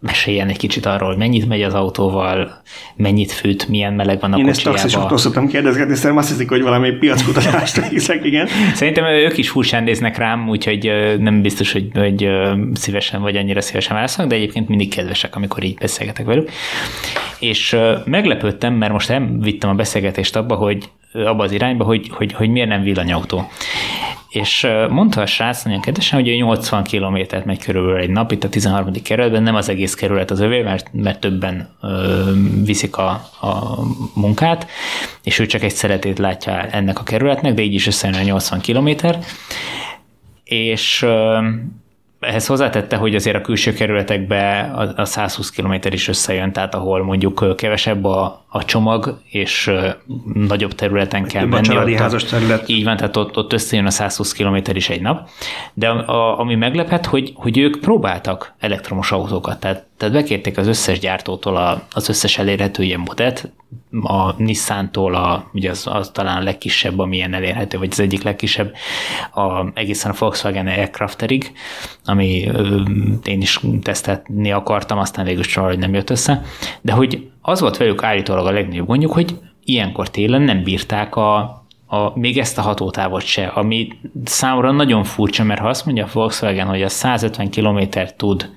meséljen egy kicsit arról, hogy mennyit megy az autóval, mennyit fűt, milyen meleg van a Én kocsijába. ezt taxisoktól szoktam kérdezgetni, szerintem azt hiszik, hogy valami piackutatást <laughs> hiszek, igen. Szerintem ők is furcsán néznek rám, úgyhogy nem biztos, hogy, hogy szívesen vagy annyira szívesen válaszolnak, de egyébként mindig kedvesek, amikor így beszélgetek velük. És meglepődtem, mert most nem vittem a beszélgetést abba, hogy abba az irányba, hogy, hogy, hogy miért nem villanyautó. És mondta a srác nagyon kedvesen, hogy 80 kilométert megy körülbelül egy nap itt a 13. kerületben, nem az egész kerület az övé, mert, mert többen ö, viszik a, a munkát, és ő csak egy szeretét látja ennek a kerületnek, de így is összejön a 80 kilométer. És ö, ehhez hozzátette, hogy azért a külső kerületekbe a 120 km is összejön, tehát ahol mondjuk kevesebb a, a csomag, és nagyobb területen kell menni. a családi házas terület. Így van, tehát ott, ott összejön a 120 km is egy nap. De a, ami meglepett, hogy, hogy ők próbáltak elektromos autókat, tehát, tehát bekérték az összes gyártótól a, az összes elérhető ilyen modellt, a Nissan-tól a, ugye az, az talán a legkisebb, ami ilyen elérhető, vagy az egyik legkisebb, a, egészen a Volkswagen Aircrafterig, ami ö, én is tesztelni akartam, aztán végül valahogy nem jött össze, de hogy az volt velük állítólag a legnagyobb gondjuk, hogy ilyenkor télen nem bírták a, a, még ezt a hatótávot se, ami számomra nagyon furcsa, mert ha azt mondja a Volkswagen, hogy a 150 km tud.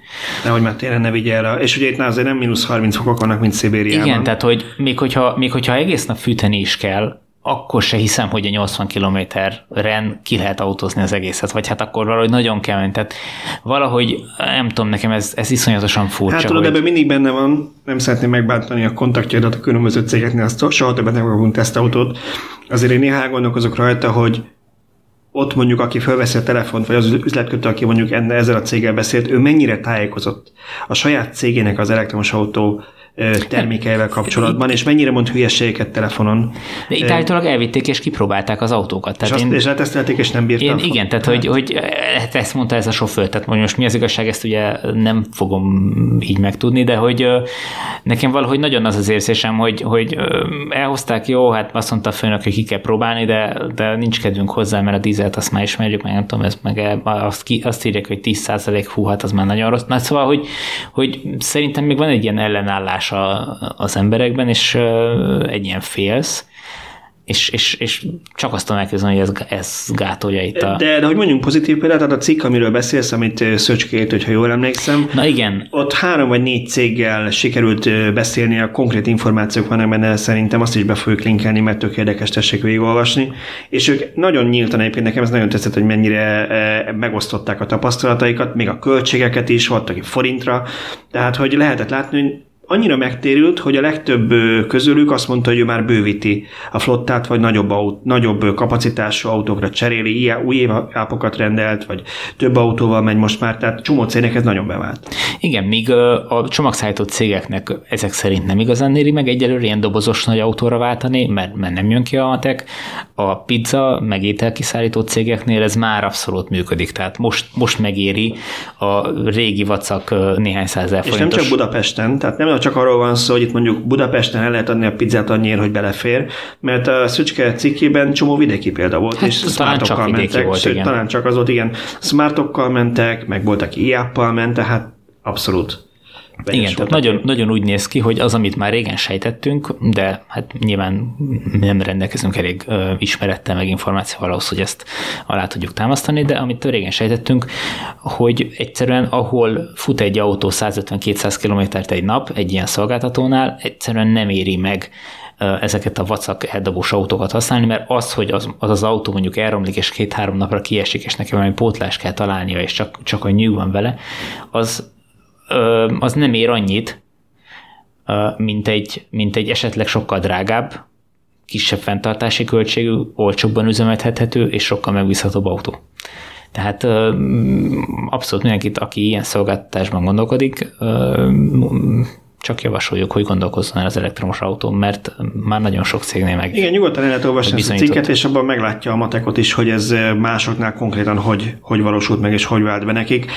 Nehogy már tényleg ne vigye el. És ugye itt azért nem mínusz 30 fokok vannak, mint Szibériában. Igen, tehát hogy még hogyha, még hogyha egész nap fűteni is kell, akkor se hiszem, hogy a 80 kilométeren ki lehet autózni az egészet, vagy hát akkor valahogy nagyon kemény. Tehát valahogy, nem tudom, nekem ez, ez iszonyatosan furcsa. Hát tudod, hogy... ebben mindig benne van, nem szeretném megbántani a kontaktjaidat a különböző cégeknél, azt soha többet nem fogunk tesztautót. Azért én néha gondolkozok rajta, hogy ott mondjuk, aki felveszi a telefont, vagy az üzletkötő, aki mondjuk enne, ezzel a céggel beszélt, ő mennyire tájékozott a saját cégének az elektromos autó termékeivel kapcsolatban, és mennyire mond hülyeségeket telefonon. De itt állítólag elvitték és kipróbálták az autókat. Tehát és, én, azt, és letesztelték, és nem bírtam. Én, igen, tehát, hogy, hogy hát ezt mondta ez a sofőr, tehát most mi az igazság, ezt ugye nem fogom így megtudni, de hogy nekem valahogy nagyon az az érzésem, hogy, hogy elhozták, jó, hát azt mondta a főnök, hogy ki kell próbálni, de, de nincs kedvünk hozzá, mert a dízelt azt már ismerjük, meg nem tudom, ez meg azt, ki, azt írják, hogy 10% hú, hát az már nagyon rossz. Na, szóval, hogy, hogy szerintem még van egy ilyen ellenállás a, az emberekben, és egy ilyen félsz, és, és, és csak azt tudom elképzelni, hogy ez, ez gátolja itt a... De, de hogy mondjunk pozitív példát, tehát a cikk, amiről beszélsz, amit Szöcskét, hogyha jól emlékszem, Na igen. ott három vagy négy céggel sikerült beszélni, a konkrét információk vannak benne, szerintem azt is be fogjuk linkelni, mert tök érdekes, tessék végigolvasni, és ők nagyon nyíltan egyébként nekem ez nagyon tetszett, hogy mennyire megosztották a tapasztalataikat, még a költségeket is, volt aki forintra, tehát hogy lehetett látni, hogy annyira megtérült, hogy a legtöbb közülük azt mondta, hogy ő már bővíti a flottát, vagy nagyobb, aut- nagyobb kapacitású autókra cseréli, ilyen új ápokat rendelt, vagy több autóval megy most már, tehát csomó cégnek ez nagyon bevált. Igen, míg a csomagszállító cégeknek ezek szerint nem igazán éri meg egyelőre ilyen dobozos nagy autóra váltani, mert, mert nem jön ki a matek. A pizza, meg ételkiszállító cégeknél ez már abszolút működik, tehát most, most megéri a régi vacak néhány százezer forintos. És nem csak Budapesten, tehát nem csak arról van szó, hogy itt mondjuk Budapesten el lehet adni a pizzát annyiért, hogy belefér, mert a Szücske cikkében csomó vidéki példa volt, hát, és smartokkal mentek, volt, sőt, igen. talán csak az volt, igen, smartokkal mentek, meg voltak iáppal ment, tehát abszolút igen, tehát nagyon, nagyon úgy néz ki, hogy az, amit már régen sejtettünk, de hát nyilván nem rendelkezünk elég ö, ismerettel meg információval ahhoz, hogy ezt alá tudjuk támasztani, de amit régen sejtettünk, hogy egyszerűen ahol fut egy autó 150-200 kilométert egy nap egy ilyen szolgáltatónál, egyszerűen nem éri meg ezeket a vacak eldobós autókat használni, mert az, hogy az, az az autó mondjuk elromlik, és két-három napra kiesik, és neki valami pótlást kell találnia, és csak, csak a nyug van vele, az az nem ér annyit, mint egy, mint egy esetleg sokkal drágább, kisebb fenntartási költségű, olcsóbban üzemeltethető és sokkal megbízhatóbb autó. Tehát abszolút mindenkit, aki ilyen szolgáltatásban gondolkodik, csak javasoljuk, hogy gondolkozzon el az elektromos autón, mert már nagyon sok cégnél meg. Igen, nyugodtan el lehet olvasni ezt a cikket, és abban meglátja a matekot is, hogy ez másoknál konkrétan hogy, hogy valósult meg, és hogy vált be nekik.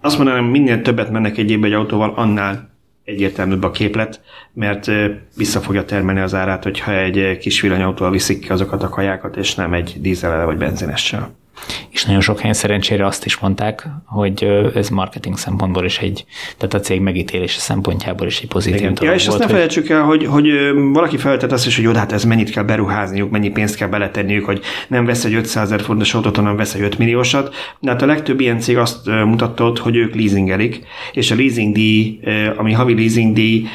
Azt mondanám, minél többet mennek egy évbe egy autóval, annál egyértelműbb a képlet, mert vissza fogja termelni az árát, hogyha egy kis villanyautóval viszik ki azokat a kajákat, és nem egy dízelel vagy benzinessel és nagyon sok helyen szerencsére azt is mondták, hogy ez marketing szempontból is egy, tehát a cég megítélése szempontjából is egy pozitív Igen. Ja, és volt, azt ne felejtsük el, hogy, hogy valaki feltett azt is, hogy jó, hát ez mennyit kell beruházniuk, mennyi pénzt kell beletenniük, hogy nem vesz egy 500 ezer fontos autót, hanem vesz egy 5 milliósat. De hát a legtöbb ilyen cég azt mutatta ott, hogy ők leasingelik, és a leasing díj, ami havi leasing díj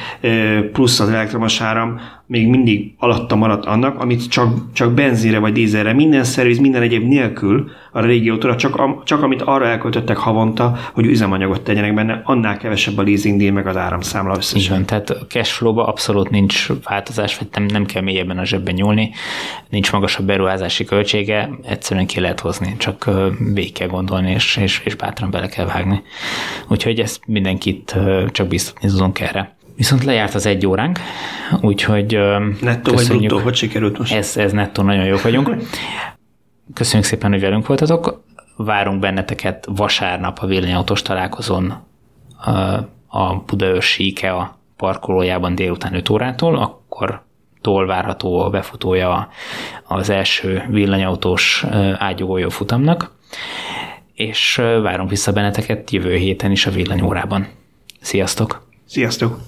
plusz az elektromos áram, még mindig alatta maradt annak, amit csak, csak benzinre vagy dízelre, minden szerviz, minden egyéb nélkül a régiótól, csak, csak amit arra elköltöttek havonta, hogy üzemanyagot tegyenek benne, annál kevesebb a leasing díj meg az áramszámla összesen. Igen, tehát cash flow-ba abszolút nincs változás, vagy nem, nem kell mélyebben a zsebben nyúlni, nincs magasabb beruházási költsége, egyszerűen ki lehet hozni, csak végig kell gondolni, és, és, és bátran bele kell vágni. Úgyhogy ezt mindenkit csak biztosítani tudunk erre. Viszont lejárt az egy óránk, úgyhogy Nettó vagy bruttó, hogy sikerült most? Ez, ez nettó, nagyon jók vagyunk. Köszönjük szépen, hogy velünk voltatok. Várunk benneteket vasárnap a villanyautós találkozón a Budaörsi IKEA parkolójában délután 5 órától, akkor tól várható a befutója az első villanyautós ágyugójó futamnak, és várunk vissza benneteket jövő héten is a villanyórában. Sziasztok! Sziasztok!